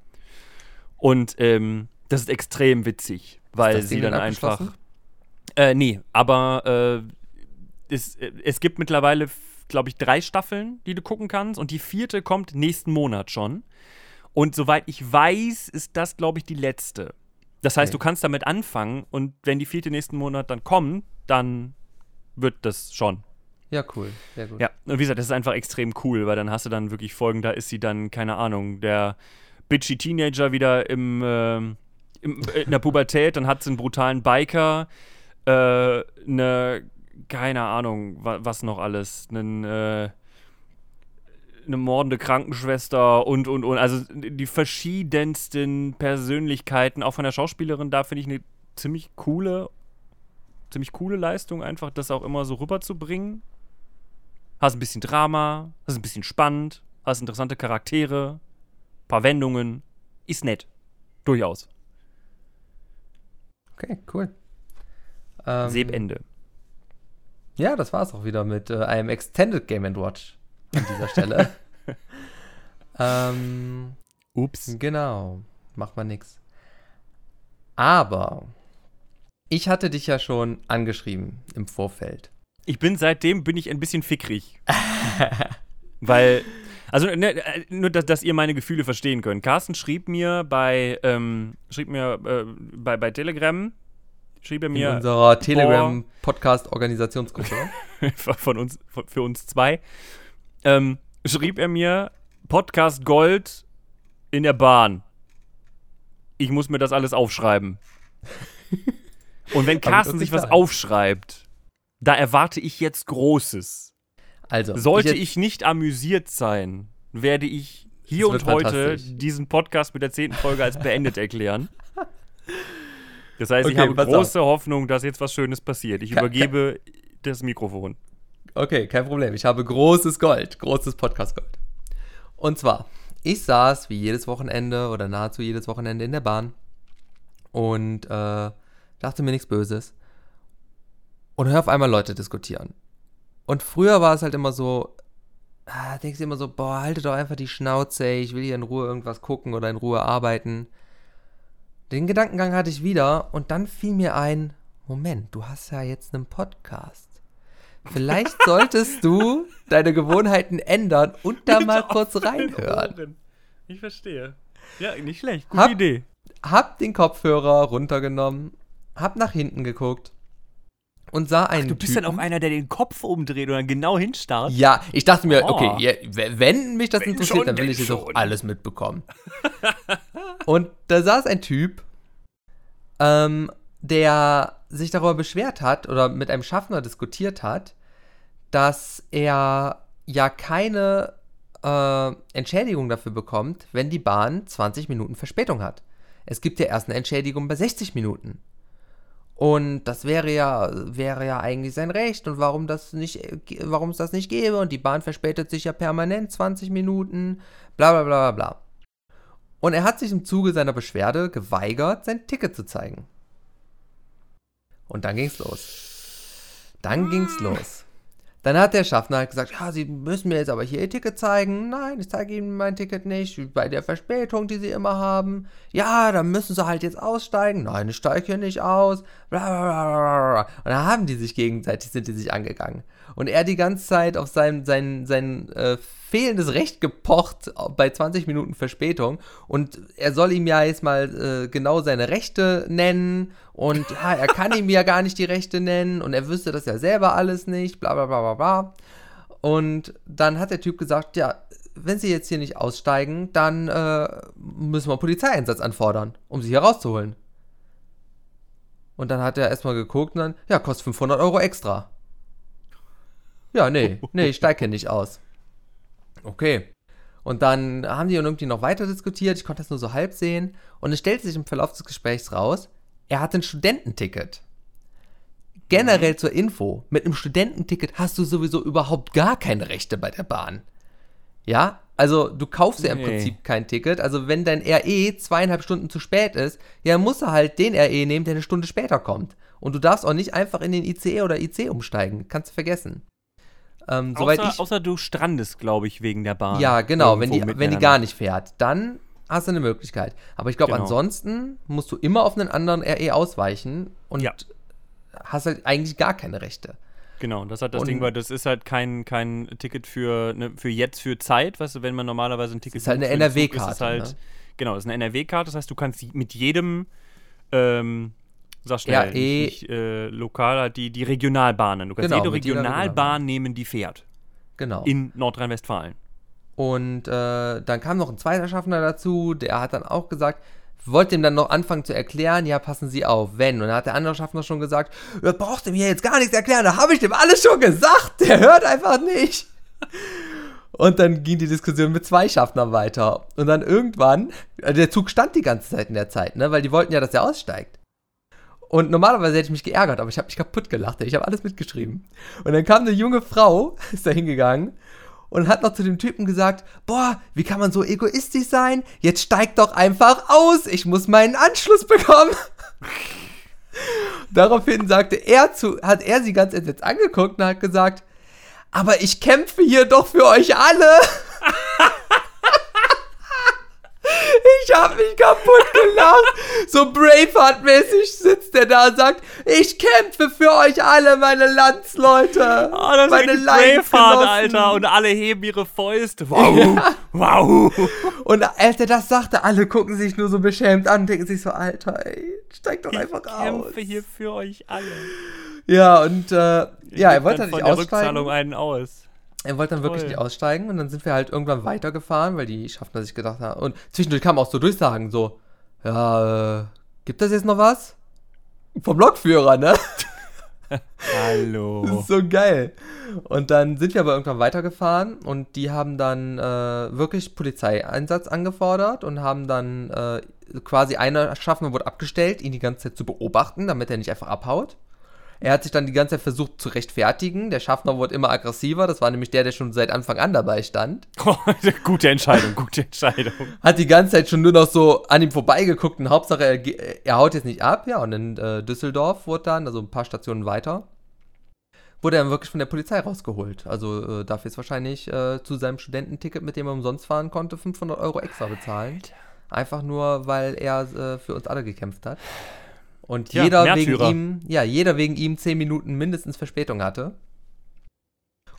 Und ähm, das ist extrem witzig, weil das sie Ding dann einfach. Äh, nee, aber äh, es, äh, es gibt mittlerweile, glaube ich, drei Staffeln, die du gucken kannst. Und die vierte kommt nächsten Monat schon. Und soweit ich weiß, ist das, glaube ich, die letzte. Das heißt, Okay. du kannst damit anfangen und wenn die vierte nächsten Monat dann kommt, dann wird das schon. Ja, cool. Sehr gut. Ja, und wie gesagt, das ist einfach extrem cool, weil dann hast du dann wirklich Folgen, da ist sie dann, keine Ahnung, der bitchy Teenager wieder im, ähm, im in der Pubertät, dann hat sie einen brutalen Biker, äh, eine, keine Ahnung, wa was noch alles, einen, äh, eine mordende Krankenschwester und, und, und, also die verschiedensten Persönlichkeiten, auch von der Schauspielerin, da finde ich eine ziemlich coole, ziemlich coole Leistung, einfach das auch immer so rüberzubringen. Hast ein bisschen Drama, hast ein bisschen spannend, hast interessante Charaktere, paar Wendungen. Ist nett. Durchaus. Okay, cool. Ähm, Sebende. Ja, das war's auch wieder mit äh, einem Extended Game Watch an dieser Stelle. [laughs] ähm, Ups. genau, macht man nix. Aber ich hatte dich ja schon angeschrieben im Vorfeld. Ich bin seitdem bin ich ein bisschen fickrig. [laughs] Weil, also ne, äh, nur, dass, dass ihr meine Gefühle verstehen könnt. Carsten schrieb mir bei, ähm, schrieb mir äh, bei, bei Telegram, schrieb er In mir unserer Telegram-Podcast-Organisationsgruppe. [laughs] von uns, von, für uns zwei, ähm, schrieb er mir Podcast Gold in der Bahn. Ich muss mir das alles aufschreiben. [laughs] Und wenn Carsten sich was aufschreibt, da erwarte ich jetzt Großes. Also, Sollte jetzt- ich nicht amüsiert sein, werde ich hier und heute diesen Podcast mit der zehnten Folge als beendet erklären. [laughs] Das heißt, ich Okay, habe pass große Hoffnung, dass jetzt was Schönes passiert. Ich Ka- übergebe das Mikrofon. Okay, kein Problem. Ich habe großes Gold, großes Podcast-Gold. Und zwar, ich saß wie jedes Wochenende oder nahezu jedes Wochenende in der Bahn und äh, dachte mir nichts Böses und höre auf einmal Leute diskutieren. Und früher war es halt immer so, ah, denkst du immer so, boah, halte doch einfach die Schnauze, ey, ich will hier in Ruhe irgendwas gucken oder in Ruhe arbeiten. Den Gedankengang hatte ich wieder und dann fiel mir ein, Moment, du hast ja jetzt einen Podcast. Vielleicht [laughs] solltest du deine Gewohnheiten ändern und da mal kurz reinhören. Ich verstehe. Ja, nicht schlecht. Gute Hab- Idee. Hab den Kopfhörer runtergenommen, hab nach hinten geguckt und sah einen Du bist dann Typen. auch einer, der den Kopf umdreht und dann genau hinstarrt. Ja, ich dachte mir, Oh. okay, ja, wenn mich das Wenn interessiert, schon, dann will ich das auch alles mitbekommen. [laughs] und da saß ein Typ, ähm, der sich darüber beschwert hat oder mit einem Schaffner diskutiert hat, dass er ja keine äh, Entschädigung dafür bekommt, wenn die Bahn 20 Minuten Verspätung hat. Es gibt ja erst eine Entschädigung bei 60 Minuten. Und das wäre ja, wäre ja eigentlich sein Recht und warum das nicht, warum es das nicht gäbe und die Bahn verspätet sich ja permanent 20 Minuten, bla bla bla bla bla. Und er hat sich im Zuge seiner Beschwerde geweigert, sein Ticket zu zeigen. Und dann ging's los. Dann ging's los. Dann hat der Schaffner halt gesagt, ja, Sie müssen mir jetzt aber hier Ihr Ticket zeigen. Nein, ich zeige Ihnen mein Ticket nicht, bei der Verspätung, die Sie immer haben. Ja, dann müssen Sie halt jetzt aussteigen. Nein, ich steige hier nicht aus. Und dann haben die sich gegenseitig, sind die sich angegangen. Und er die ganze Zeit auf sein, sein, sein äh, fehlendes Recht gepocht bei 20 Minuten Verspätung. Und er soll ihm ja jetzt mal äh, genau seine Rechte nennen. Und ja, er kann ihm ja gar nicht die Rechte nennen. Und er wüsste das ja selber alles nicht. Bla bla bla bla bla. Und dann hat der Typ gesagt, ja, wenn Sie jetzt hier nicht aussteigen, dann äh, müssen wir einen Polizeieinsatz anfordern, um Sie hier rauszuholen. Und dann hat er erstmal geguckt und dann, ja, kostet 500 Euro extra. Ja, nee, [laughs] nee, ich steige hier nicht aus. Okay. Und dann haben die irgendwie noch weiter diskutiert, ich konnte das nur so halb sehen. Und es stellte sich im Verlauf des Gesprächs raus, er hat ein Studententicket. Generell zur Info, mit einem Studententicket hast du sowieso überhaupt gar keine Rechte bei der Bahn. Ja, also du kaufst ja im Nee. Prinzip kein Ticket. Also wenn dein RE zweieinhalb Stunden zu spät ist, ja, musst du halt den RE nehmen, der eine Stunde später kommt. Und du darfst auch nicht einfach in den ICE oder IC umsteigen. Kannst du vergessen. Ähm, Außer, ich außer du strandest, glaube ich, wegen der Bahn. ja, genau, wenn die, wenn die gar nicht fährt, dann hast du eine Möglichkeit. Aber ich glaube, Genau. ansonsten musst du immer auf einen anderen RE ausweichen und Ja. hast halt eigentlich gar keine Rechte. Genau, das hat das Und- Ding, weil das ist halt kein, kein Ticket für, ne, für jetzt, für Zeit, weißt du, wenn man normalerweise ein Ticket ist halt eine NRW-Karte, Halt, ne? Genau, das ist eine NRW-Karte, das heißt, du kannst mit jedem, ähm, sag schnell, RE nicht, nicht, äh, lokal, die, die Regionalbahnen. Du kannst Genau, jede Regionalbahn nehmen, die fährt. Genau. In Nordrhein-Westfalen. Und äh, dann kam noch ein zweiter Schaffner dazu, der hat dann auch gesagt, wollte ihm dann noch anfangen zu erklären, ja, passen Sie auf, wenn. Und dann hat der andere Schaffner schon gesagt, ihr braucht ihm hier jetzt gar nichts erklären, da habe ich dem alles schon gesagt, der hört einfach nicht. Und dann ging die Diskussion mit zwei Schaffnern weiter. Und dann irgendwann, äh, der Zug stand die ganze Zeit in der Zeit, ne, weil die wollten ja, dass er aussteigt. Und normalerweise hätte ich mich geärgert, aber ich habe mich kaputt gelacht. Ich habe alles mitgeschrieben. Und dann kam eine junge Frau, [laughs] ist da hingegangen und hat noch zu dem Typen gesagt, boah, wie kann man so egoistisch sein? Jetzt steigt doch einfach aus, ich muss meinen Anschluss bekommen. [laughs] Daraufhin sagte er zu, hat er sie ganz entsetzt angeguckt und hat gesagt, aber ich kämpfe hier doch für euch alle. [laughs] Ich hab mich kaputt gelacht. So Braveheart-mäßig sitzt er da und sagt, ich kämpfe für euch alle, meine Landsleute. Oh, das meine ist Braveheart, Leidensgenossen." Alter. Und alle heben ihre Fäuste. Wow. Wow. Und als er das sagte, alle gucken sich nur so beschämt an und denken sich so, Alter, ey, steig doch einfach Ich aus. kämpfe hier für euch alle. Ja, und äh, ja, er wollte nicht von der Rückzahlung einen aus. Er wollte dann wirklich Toll. nicht aussteigen und dann sind wir halt irgendwann weitergefahren, weil die Schaffner sich gedacht haben. Und zwischendurch kamen auch so Durchsagen, so, ja, äh, gibt das jetzt noch was? Vom Lokführer, ne? [laughs] [laughs] Das Hallo. ist so geil. Und dann sind wir aber irgendwann weitergefahren und die haben dann äh, wirklich Polizeieinsatz angefordert und haben dann äh, quasi einer Schaffner wurde abgestellt, ihn die ganze Zeit zu beobachten, damit er nicht einfach abhaut. Er hat sich dann die ganze Zeit versucht zu rechtfertigen. Der Schaffner wurde immer aggressiver. Das war nämlich der, der schon seit Anfang an dabei stand. [laughs] gute Entscheidung, gute Entscheidung. Hat die ganze Zeit schon nur noch so an ihm vorbeigeguckt und Hauptsache er, ge- er haut jetzt nicht ab. Ja, und in äh, Düsseldorf wurde dann, also ein paar Stationen weiter, wurde er dann wirklich von der Polizei rausgeholt. Also äh, darf jetzt wahrscheinlich äh, zu seinem Studententicket, mit dem er umsonst fahren konnte, 500 Euro extra bezahlen. Einfach nur, weil er äh, für uns alle gekämpft hat. Und Ja, jeder wegen Märtyrer. ihm, ja, jeder wegen ihm 10 Minuten mindestens Verspätung hatte.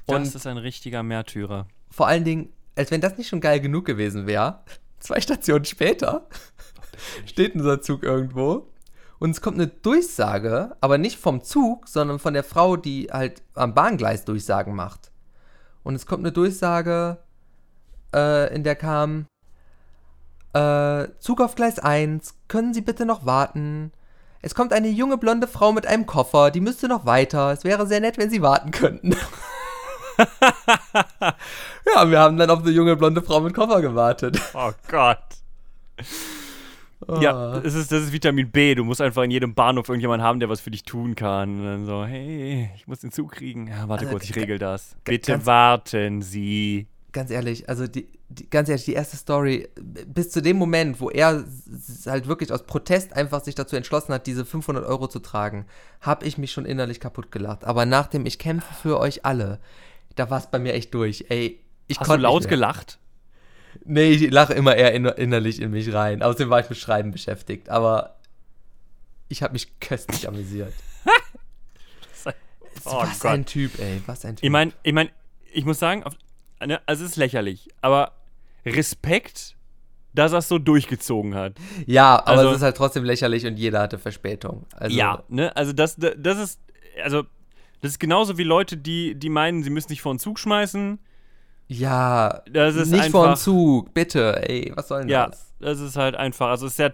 Und das ist ein richtiger Märtyrer. vor allen Dingen, als wenn das nicht schon geil genug gewesen wäre, [laughs] zwei Stationen später steht unser Zug irgendwo und es kommt eine Durchsage, aber nicht vom Zug, sondern von der Frau, die halt am Bahngleis Durchsagen macht. Und es kommt eine Durchsage, äh, in der kam, äh, Zug auf Gleis 1, können Sie bitte noch warten? Es kommt eine junge blonde Frau mit einem Koffer, die müsste noch weiter. Es wäre sehr nett, wenn Sie warten könnten. [laughs] ja, wir haben dann auf eine junge blonde Frau mit Koffer gewartet. Oh Gott. Ja, Ah. das ist, das ist Vitamin B. Du musst einfach in jedem Bahnhof irgendjemanden haben, der was für dich tun kann. Und dann so, hey, ich muss den Zug kriegen. Ja, warte Also, kurz, ich regel das. Bitte warten Sie. Ganz ehrlich, also die, die, ganz ehrlich, die erste Story, bis zu dem Moment, wo er halt wirklich aus Protest einfach sich dazu entschlossen hat, diese 500 Euro zu tragen, habe ich mich schon innerlich kaputt gelacht. Aber nachdem ich kämpfe für euch alle, da war es bei mir echt durch. Ey, ich Hast du laut gelacht? Nee, ich lache immer eher inner innerlich in mich rein. Außerdem war ich mit Schreiben beschäftigt, aber ich habe mich köstlich amüsiert. [laughs] Oh was Gott. ein Typ, ey, was ein Typ. Ich meine, ich, mein, ich muss sagen, auf, ne, also es ist lächerlich, aber Respekt, dass er es so durchgezogen hat. ja, aber also- es ist halt trotzdem lächerlich und jeder hatte Verspätung. Also, ja, ne, also das, das ist, also das ist genauso wie Leute, die, die meinen, sie müssen sich vor einen Zug schmeißen. Ja, Das ist nicht vor dem einfach- Zug, bitte, ey, was soll denn Ja, das? das ist halt einfach, also es ist ja,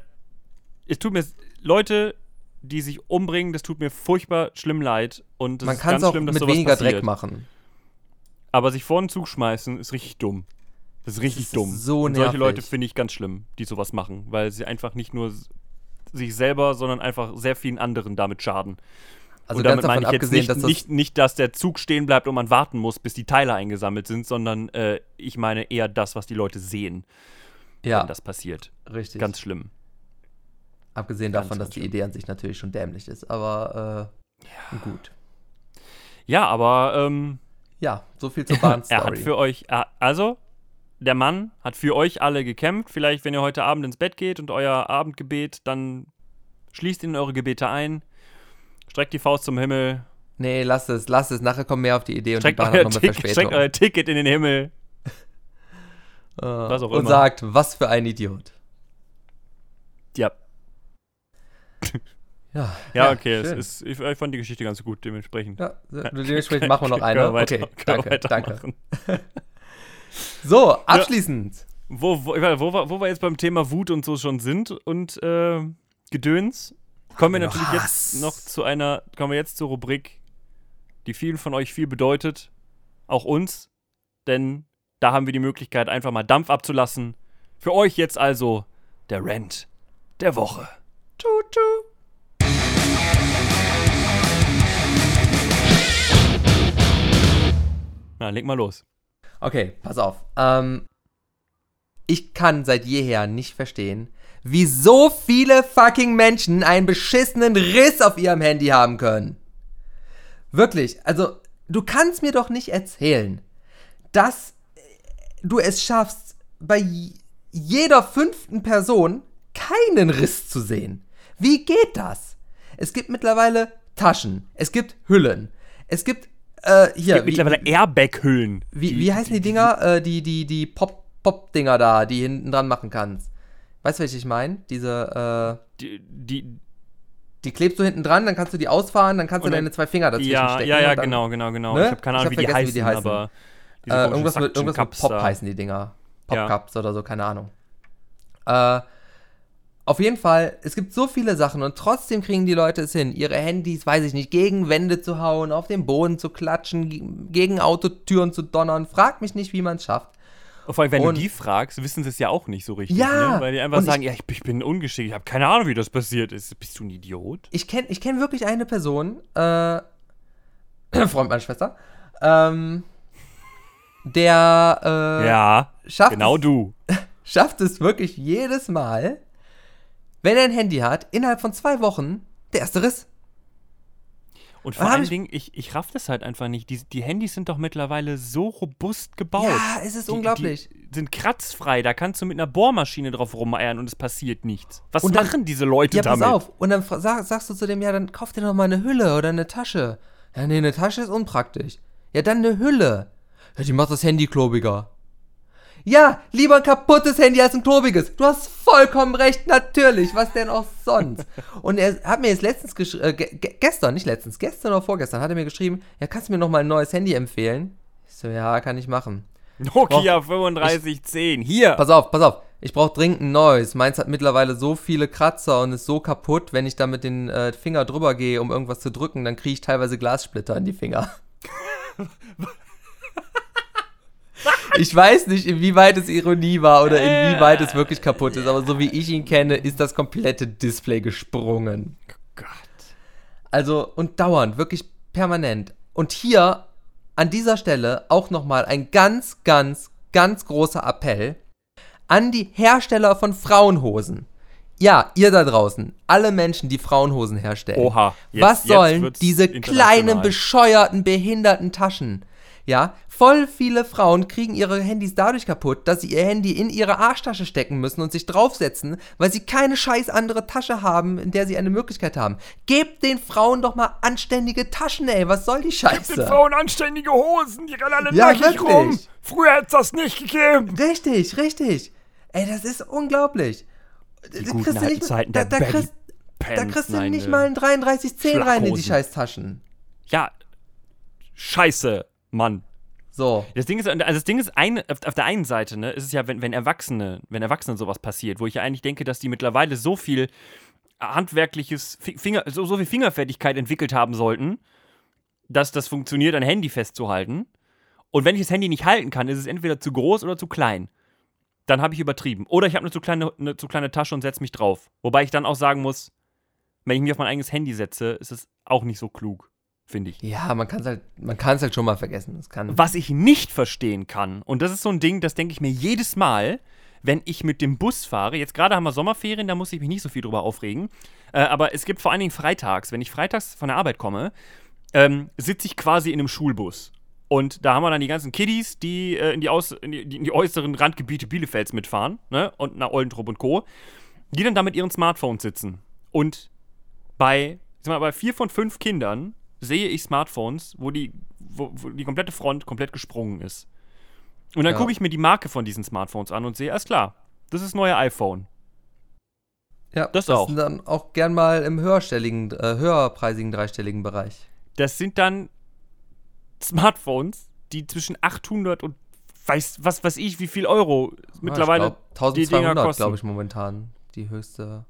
es tut mir, Leute, die sich umbringen, das tut mir furchtbar schlimm leid und das Man ist kann es ganz auch schlimm, dass mit sowas weniger passiert. Dreck machen. Aber sich vor einen Zug schmeißen ist richtig dumm. Das ist richtig ist dumm. so Und solche nervig. Leute finde ich ganz schlimm, die sowas machen, weil sie einfach nicht nur sich selber, sondern einfach sehr vielen anderen damit schaden. Also und damit meine ich jetzt nicht, dass das nicht, nicht, dass der Zug stehen bleibt und man warten muss, bis die Teile eingesammelt sind, sondern äh, ich meine eher das, was die Leute sehen, ja, wenn das passiert. richtig. Ganz schlimm. abgesehen ganz, davon, dass die schlimm. Idee an sich natürlich schon dämlich ist, aber äh, gut. Ja, aber ähm, Ja, so viel zur Bahnstory. er hat für euch, also der Mann hat für euch alle gekämpft. Vielleicht, wenn ihr heute Abend ins Bett geht und euer Abendgebet, dann schließt in eure Gebete ein, streckt die Faust zum Himmel, nee, lasst es, lasst es, nachher kommen mehr auf die Idee und streckt die Bahn hat nochmal Verspätung. streckt euer Ticket in den Himmel. [laughs] Äh, was auch und immer. sagt, was für ein Idiot. Ja, [laughs] Ja, ja, okay. Ist, ich, ich fand die Geschichte ganz gut, dementsprechend. Ja, [laughs] dementsprechend machen wir noch eine. Weiter- Okay, danke, danke. [laughs] So, abschließend. Wo, wo, wo, wir- wo wir jetzt beim Thema Wut und so schon sind und äh, Gedöns, kommen wir natürlich Hass? jetzt noch zu einer, kommen wir jetzt zur Rubrik, die vielen von euch viel bedeutet, auch uns, denn da haben wir die Möglichkeit, einfach mal Dampf abzulassen. Für euch jetzt also der Rent der Woche. Tschu, Na, leg mal los. Okay, pass auf. Ähm, ich kann seit jeher nicht verstehen, wie so viele fucking Menschen einen beschissenen Riss auf ihrem Handy haben können. Wirklich, also du kannst mir doch nicht erzählen, dass du es schaffst, bei jeder fünften Person keinen Riss zu sehen. Wie geht das? Es gibt mittlerweile Taschen, es gibt Hüllen, es gibt äh, hier Es gibt mittlerweile Airbag-Hüllen. wie, wie heißen die Dinger? Äh, die, die, die Pop, Pop-Dinger da, die hinten dran machen kannst. Weißt du, welche ich meine? Diese, äh, Die, die, die klebst du hinten dran, dann kannst du die ausfahren, dann kannst du dann- deine zwei Finger dazwischen ja, stecken. ja, ja, dann, genau, genau, genau. ne? Ich habe keine Ahnung, hab wie, die heißen, wie die heißen. aber Äh, irgendwas mit, irgendwas mit Pop da. heißen die Dinger. Ja. Pop-Cups oder so, keine Ahnung. Äh, auf jeden Fall, es gibt so viele Sachen und trotzdem kriegen die Leute es hin, ihre Handys, weiß ich nicht, gegen Wände zu hauen, auf den Boden zu klatschen, ge- gegen Autotüren zu donnern. Frag mich nicht, wie man es schafft. Und vor allem, wenn Und- du die fragst, wissen sie es ja auch nicht so richtig. Ja, Ne? Weil die einfach und ich- sagen, ja, ich, ich bin ungeschickt, ich habe keine Ahnung, wie das passiert ist. Bist du ein Idiot? Ich kenne ich kenn wirklich eine Person, äh, [clears throat] Freund meiner Schwester, ähm, der äh, ja, schafft, genau es, du. [laughs] schafft es wirklich jedes Mal, wenn er ein Handy hat, innerhalb von zwei Wochen der erste Riss. Und vor allen ich- Dingen, ich, ich raff das halt einfach nicht. Die, die Handys sind doch mittlerweile so robust gebaut. Ja, es ist die, unglaublich. Die sind kratzfrei, da kannst du mit einer Bohrmaschine drauf rumeiern und es passiert nichts. Was dann- machen diese Leute Ja, pass damit? auf. Und dann sag, sagst du zu dem, ja, dann kauf dir doch mal eine Hülle oder eine Tasche. Ja, nee, eine Tasche ist unpraktisch. Ja, dann eine Hülle. Ja, die macht das Handy klobiger. Ja, lieber ein kaputtes Handy als ein klobiges. Du hast vollkommen recht, natürlich. Was denn auch sonst? Und er hat mir jetzt letztens geschrieben, äh, ge ge gestern, nicht letztens, gestern oder vorgestern, hat er mir geschrieben, ja, kannst du mir noch mal ein neues Handy empfehlen? Ich so, ja, kann ich machen. Nokia 3510, hier. Pass auf, pass auf. Ich brauche dringend ein neues. Meins hat mittlerweile so viele Kratzer und ist so kaputt, wenn ich da mit den äh, Finger drüber gehe, um irgendwas zu drücken, dann kriege ich teilweise Glassplitter in die Finger. [laughs] [laughs] ich weiß nicht, inwieweit es Ironie war oder inwieweit es wirklich kaputt ist, aber so wie ich ihn kenne, ist das komplette Display gesprungen. Gott. Also, und dauernd, wirklich permanent. Und hier an dieser Stelle auch nochmal ein ganz, ganz ganz großer Appell an die Hersteller von Frauenhosen. Ja, ihr da draußen, alle Menschen, die Frauenhosen herstellen. Oha. jetzt- Was sollen diese kleinen, bescheuerten, behinderten Taschen? Ja, voll viele Frauen kriegen ihre Handys dadurch kaputt, dass sie ihr Handy in ihre Arschtasche stecken müssen und sich draufsetzen, weil sie keine scheiß andere Tasche haben, in der sie eine Möglichkeit haben. Gebt den Frauen doch mal anständige Taschen, ey. Was soll die Scheiße? Den Frauen anständige Hosen, die rennen alle Ja, nackig wirklich. rum. Früher hätte es das nicht gegeben. Richtig, richtig. Ey, das ist unglaublich. Die guten alten Zeiten da, der da kriegst, da kriegst du nicht mal ein 3310 rein in die scheiß Taschen. Ja, scheiße, Mann. So. Das Ding ist, also das Ding ist ein, auf, der einen Seite, ne, ist es ja, wenn, wenn Erwachsene, wenn Erwachsenen sowas passiert, wo ich ja eigentlich denke, dass die mittlerweile so viel handwerkliches Fi- Finger, so, so viel Fingerfertigkeit entwickelt haben sollten, dass das funktioniert, ein Handy festzuhalten. Und wenn ich das Handy nicht halten kann, ist es entweder zu groß oder zu klein. Dann habe ich übertrieben. Oder ich habe eine zu kleine, eine zu kleine Tasche und setze mich drauf. Wobei ich dann auch sagen muss, wenn ich mich auf mein eigenes Handy setze, ist es auch nicht so klug, finde ich. Ja, man kann es halt, man halt schon mal vergessen. Das kann. Was ich nicht verstehen kann, und das ist so ein Ding, das denke ich mir jedes Mal, wenn ich mit dem Bus fahre. Jetzt gerade haben wir Sommerferien, da muss ich mich nicht so viel drüber aufregen. Äh, aber es gibt vor allen Dingen freitags, wenn ich freitags von der Arbeit komme, ähm, sitze ich quasi in einem Schulbus. Und da haben wir dann die ganzen Kiddies, die, äh, in, die Aus in, die, in die äußeren Randgebiete Bielefelds mitfahren, ne? Und nach Oldentrupp und Co., die dann da mit ihren Smartphones sitzen. Und bei, ich sag mal, bei vier von fünf Kindern sehe ich Smartphones, wo die, wo, wo die komplette Front komplett gesprungen ist. Und dann Ja. gucke ich mir die Marke von diesen Smartphones an und sehe, alles klar, das ist das neue iPhone. ja, das auch. sind dann auch gern mal im höherstelligen, äh, höherpreisigen dreistelligen Bereich. Das sind dann Smartphones, die zwischen 800 und weiß was weiß ich, wie viel Euro mittlerweile Ja, ich glaub, die Dinger 1200, kosten. glaube ich, momentan. Die höchste,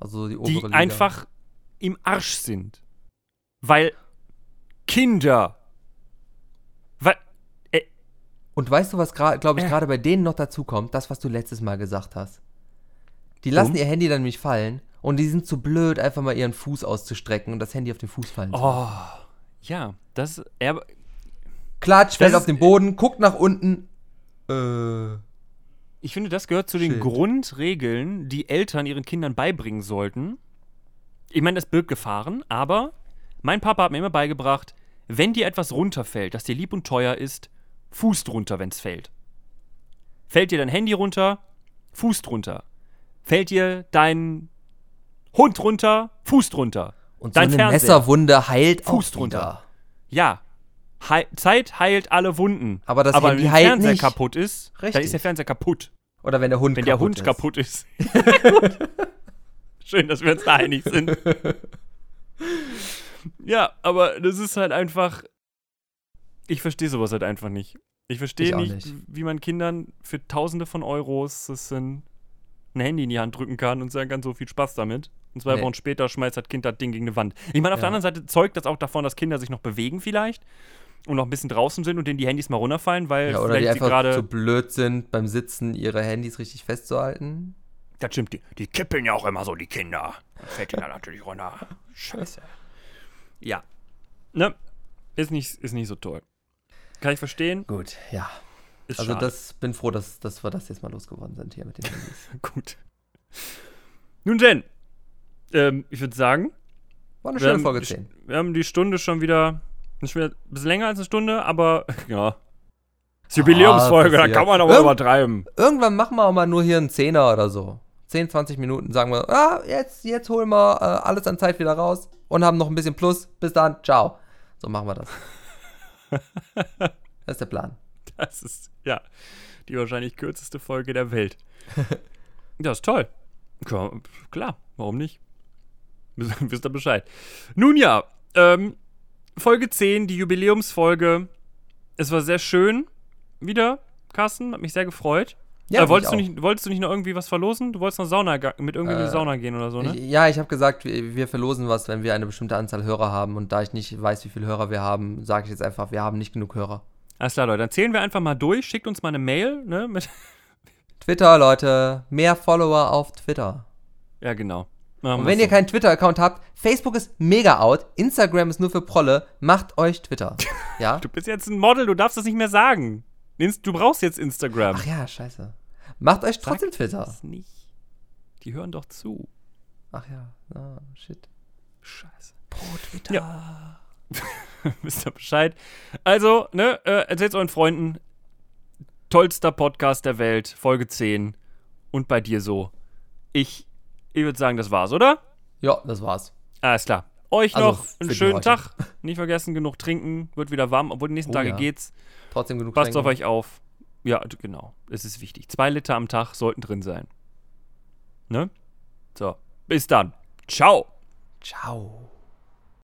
also die obere die Liga. einfach im Arsch sind. Weil Kinder. Weil, äh, Und weißt du, was, glaube ich, Äh. gerade bei denen noch dazu kommt? Das, was du letztes Mal gesagt hast. Die lassen Um? ihr Handy dann nämlich fallen und die sind zu blöd, einfach mal ihren Fuß auszustrecken und das Handy auf den Fuß fallen zu lassen. oh, ja, das, er, Klatsch, fällt auf den Boden, guckt nach unten. Äh. Ich finde, das gehört zu den Shit. Grundregeln, die Eltern ihren Kindern beibringen sollten. Ich meine, das birgt Gefahren, aber mein Papa hat mir immer beigebracht, wenn dir etwas runterfällt, das dir lieb und teuer ist, Fuß drunter, wenn es fällt. Fällt dir dein Handy runter, Fuß drunter. Fällt dir dein Hund runter, Fuß drunter. Und so Dein eine Fernseher. Messerwunde heilt Fuß auch drunter. Ja, Hei Zeit heilt alle Wunden. Aber das aber wenn der Fernseher nicht. kaputt ist, dann Richtig. ist der Fernseher kaputt. Oder wenn der Hund Wenn der kaputt Hund ist. kaputt ist. [laughs] Schön, dass wir uns da einig sind. [laughs] [laughs] ja, aber das ist halt einfach. Ich verstehe sowas halt einfach nicht. Ich verstehe nicht, nicht. wie man Kindern für Tausende von Euros das ein, ein Handy in die Hand drücken kann und sagen kann, so viel Spaß damit. Und zwei Nee. Wochen später schmeißt das Kind das Ding gegen eine Wand. Ich meine, auf der Ja. anderen Seite zeugt das auch davon, dass Kinder sich noch bewegen vielleicht und noch ein bisschen draußen sind und denen die Handys mal runterfallen, weil Ja, oder die einfach gerade. zu blöd sind, beim Sitzen ihre Handys richtig festzuhalten. Das stimmt, die, die kippeln ja auch immer so, die Kinder. Dann fällt ihnen da natürlich runter. Scheiße. Ja. Ne? Ist nicht, ist nicht so toll. Kann ich verstehen. Gut, ja. Ist Also schade. das bin froh, dass, dass wir das jetzt mal losgeworden sind hier mit den Handys. [laughs] Gut. Nun denn, ähm, ich würde sagen, War eine wir schöne haben, Folge die, 10. wir haben die Stunde schon wieder, schon wieder ein bisschen länger als eine Stunde, aber [laughs] ja. Das Jubiläumsfolge, da passiert. kann man aber Irgend- übertreiben. Irgendwann machen wir auch mal nur hier einen Zehner oder so. 10, 20 Minuten sagen wir, ah, jetzt, jetzt holen wir äh, alles an Zeit wieder raus und haben noch ein bisschen Plus. Bis dann, ciao. So machen wir das. [laughs] das ist der Plan. Das ist, ja, die wahrscheinlich kürzeste Folge der Welt. [laughs] Das ist toll. Klar, warum nicht? [laughs] Wisst ihr Bescheid. Nun ja, ähm, Folge 10, die Jubiläumsfolge. Es war sehr schön. Wieder, Carsten, hat mich sehr gefreut. Ja, äh, wolltest, du nicht, wolltest du nicht noch irgendwie was verlosen? Du wolltest noch Sauna, mit irgendwie in die Äh, Sauna gehen oder so, ne? Ich, ja, ich habe gesagt, wir, wir verlosen was, wenn wir eine bestimmte Anzahl Hörer haben. Und da ich nicht weiß, wie viele Hörer wir haben, sage ich jetzt einfach, wir haben nicht genug Hörer. Alles klar, Leute, dann zählen wir einfach mal durch. Schickt uns mal eine Mail, ne? [laughs] Mit, Twitter, Leute, mehr Follower auf Twitter. ja, genau. Machen Und wenn ihr so. keinen Twitter-Account habt, Facebook ist mega out, Instagram ist nur für Prolle, macht euch Twitter. [laughs] Ja? Du bist jetzt ein Model, du darfst das nicht mehr sagen. Du brauchst jetzt Instagram. Ach ja, scheiße. Macht euch trotzdem Twitter. Das nicht. Die hören doch zu. Ach ja, ah, shit. Scheiße. Pro Twitter. [laughs] Wisst ihr Bescheid? Also, ne, äh, erzählt euren Freunden. Tollster Podcast der Welt, Folge 10. Und bei dir so. Ich, ich würde sagen, das war's, oder? Ja, das war's. Alles klar. Euch Also, noch einen schönen. Tag. Nicht vergessen, genug trinken. Wird wieder warm, obwohl die nächsten Oh Tage ja. geht's. Trotzdem genug Passt auf trinken. euch auf. Ja, genau. Es ist wichtig. Zwei Liter am Tag sollten drin sein. Ne? So. Bis dann. Ciao. Ciao.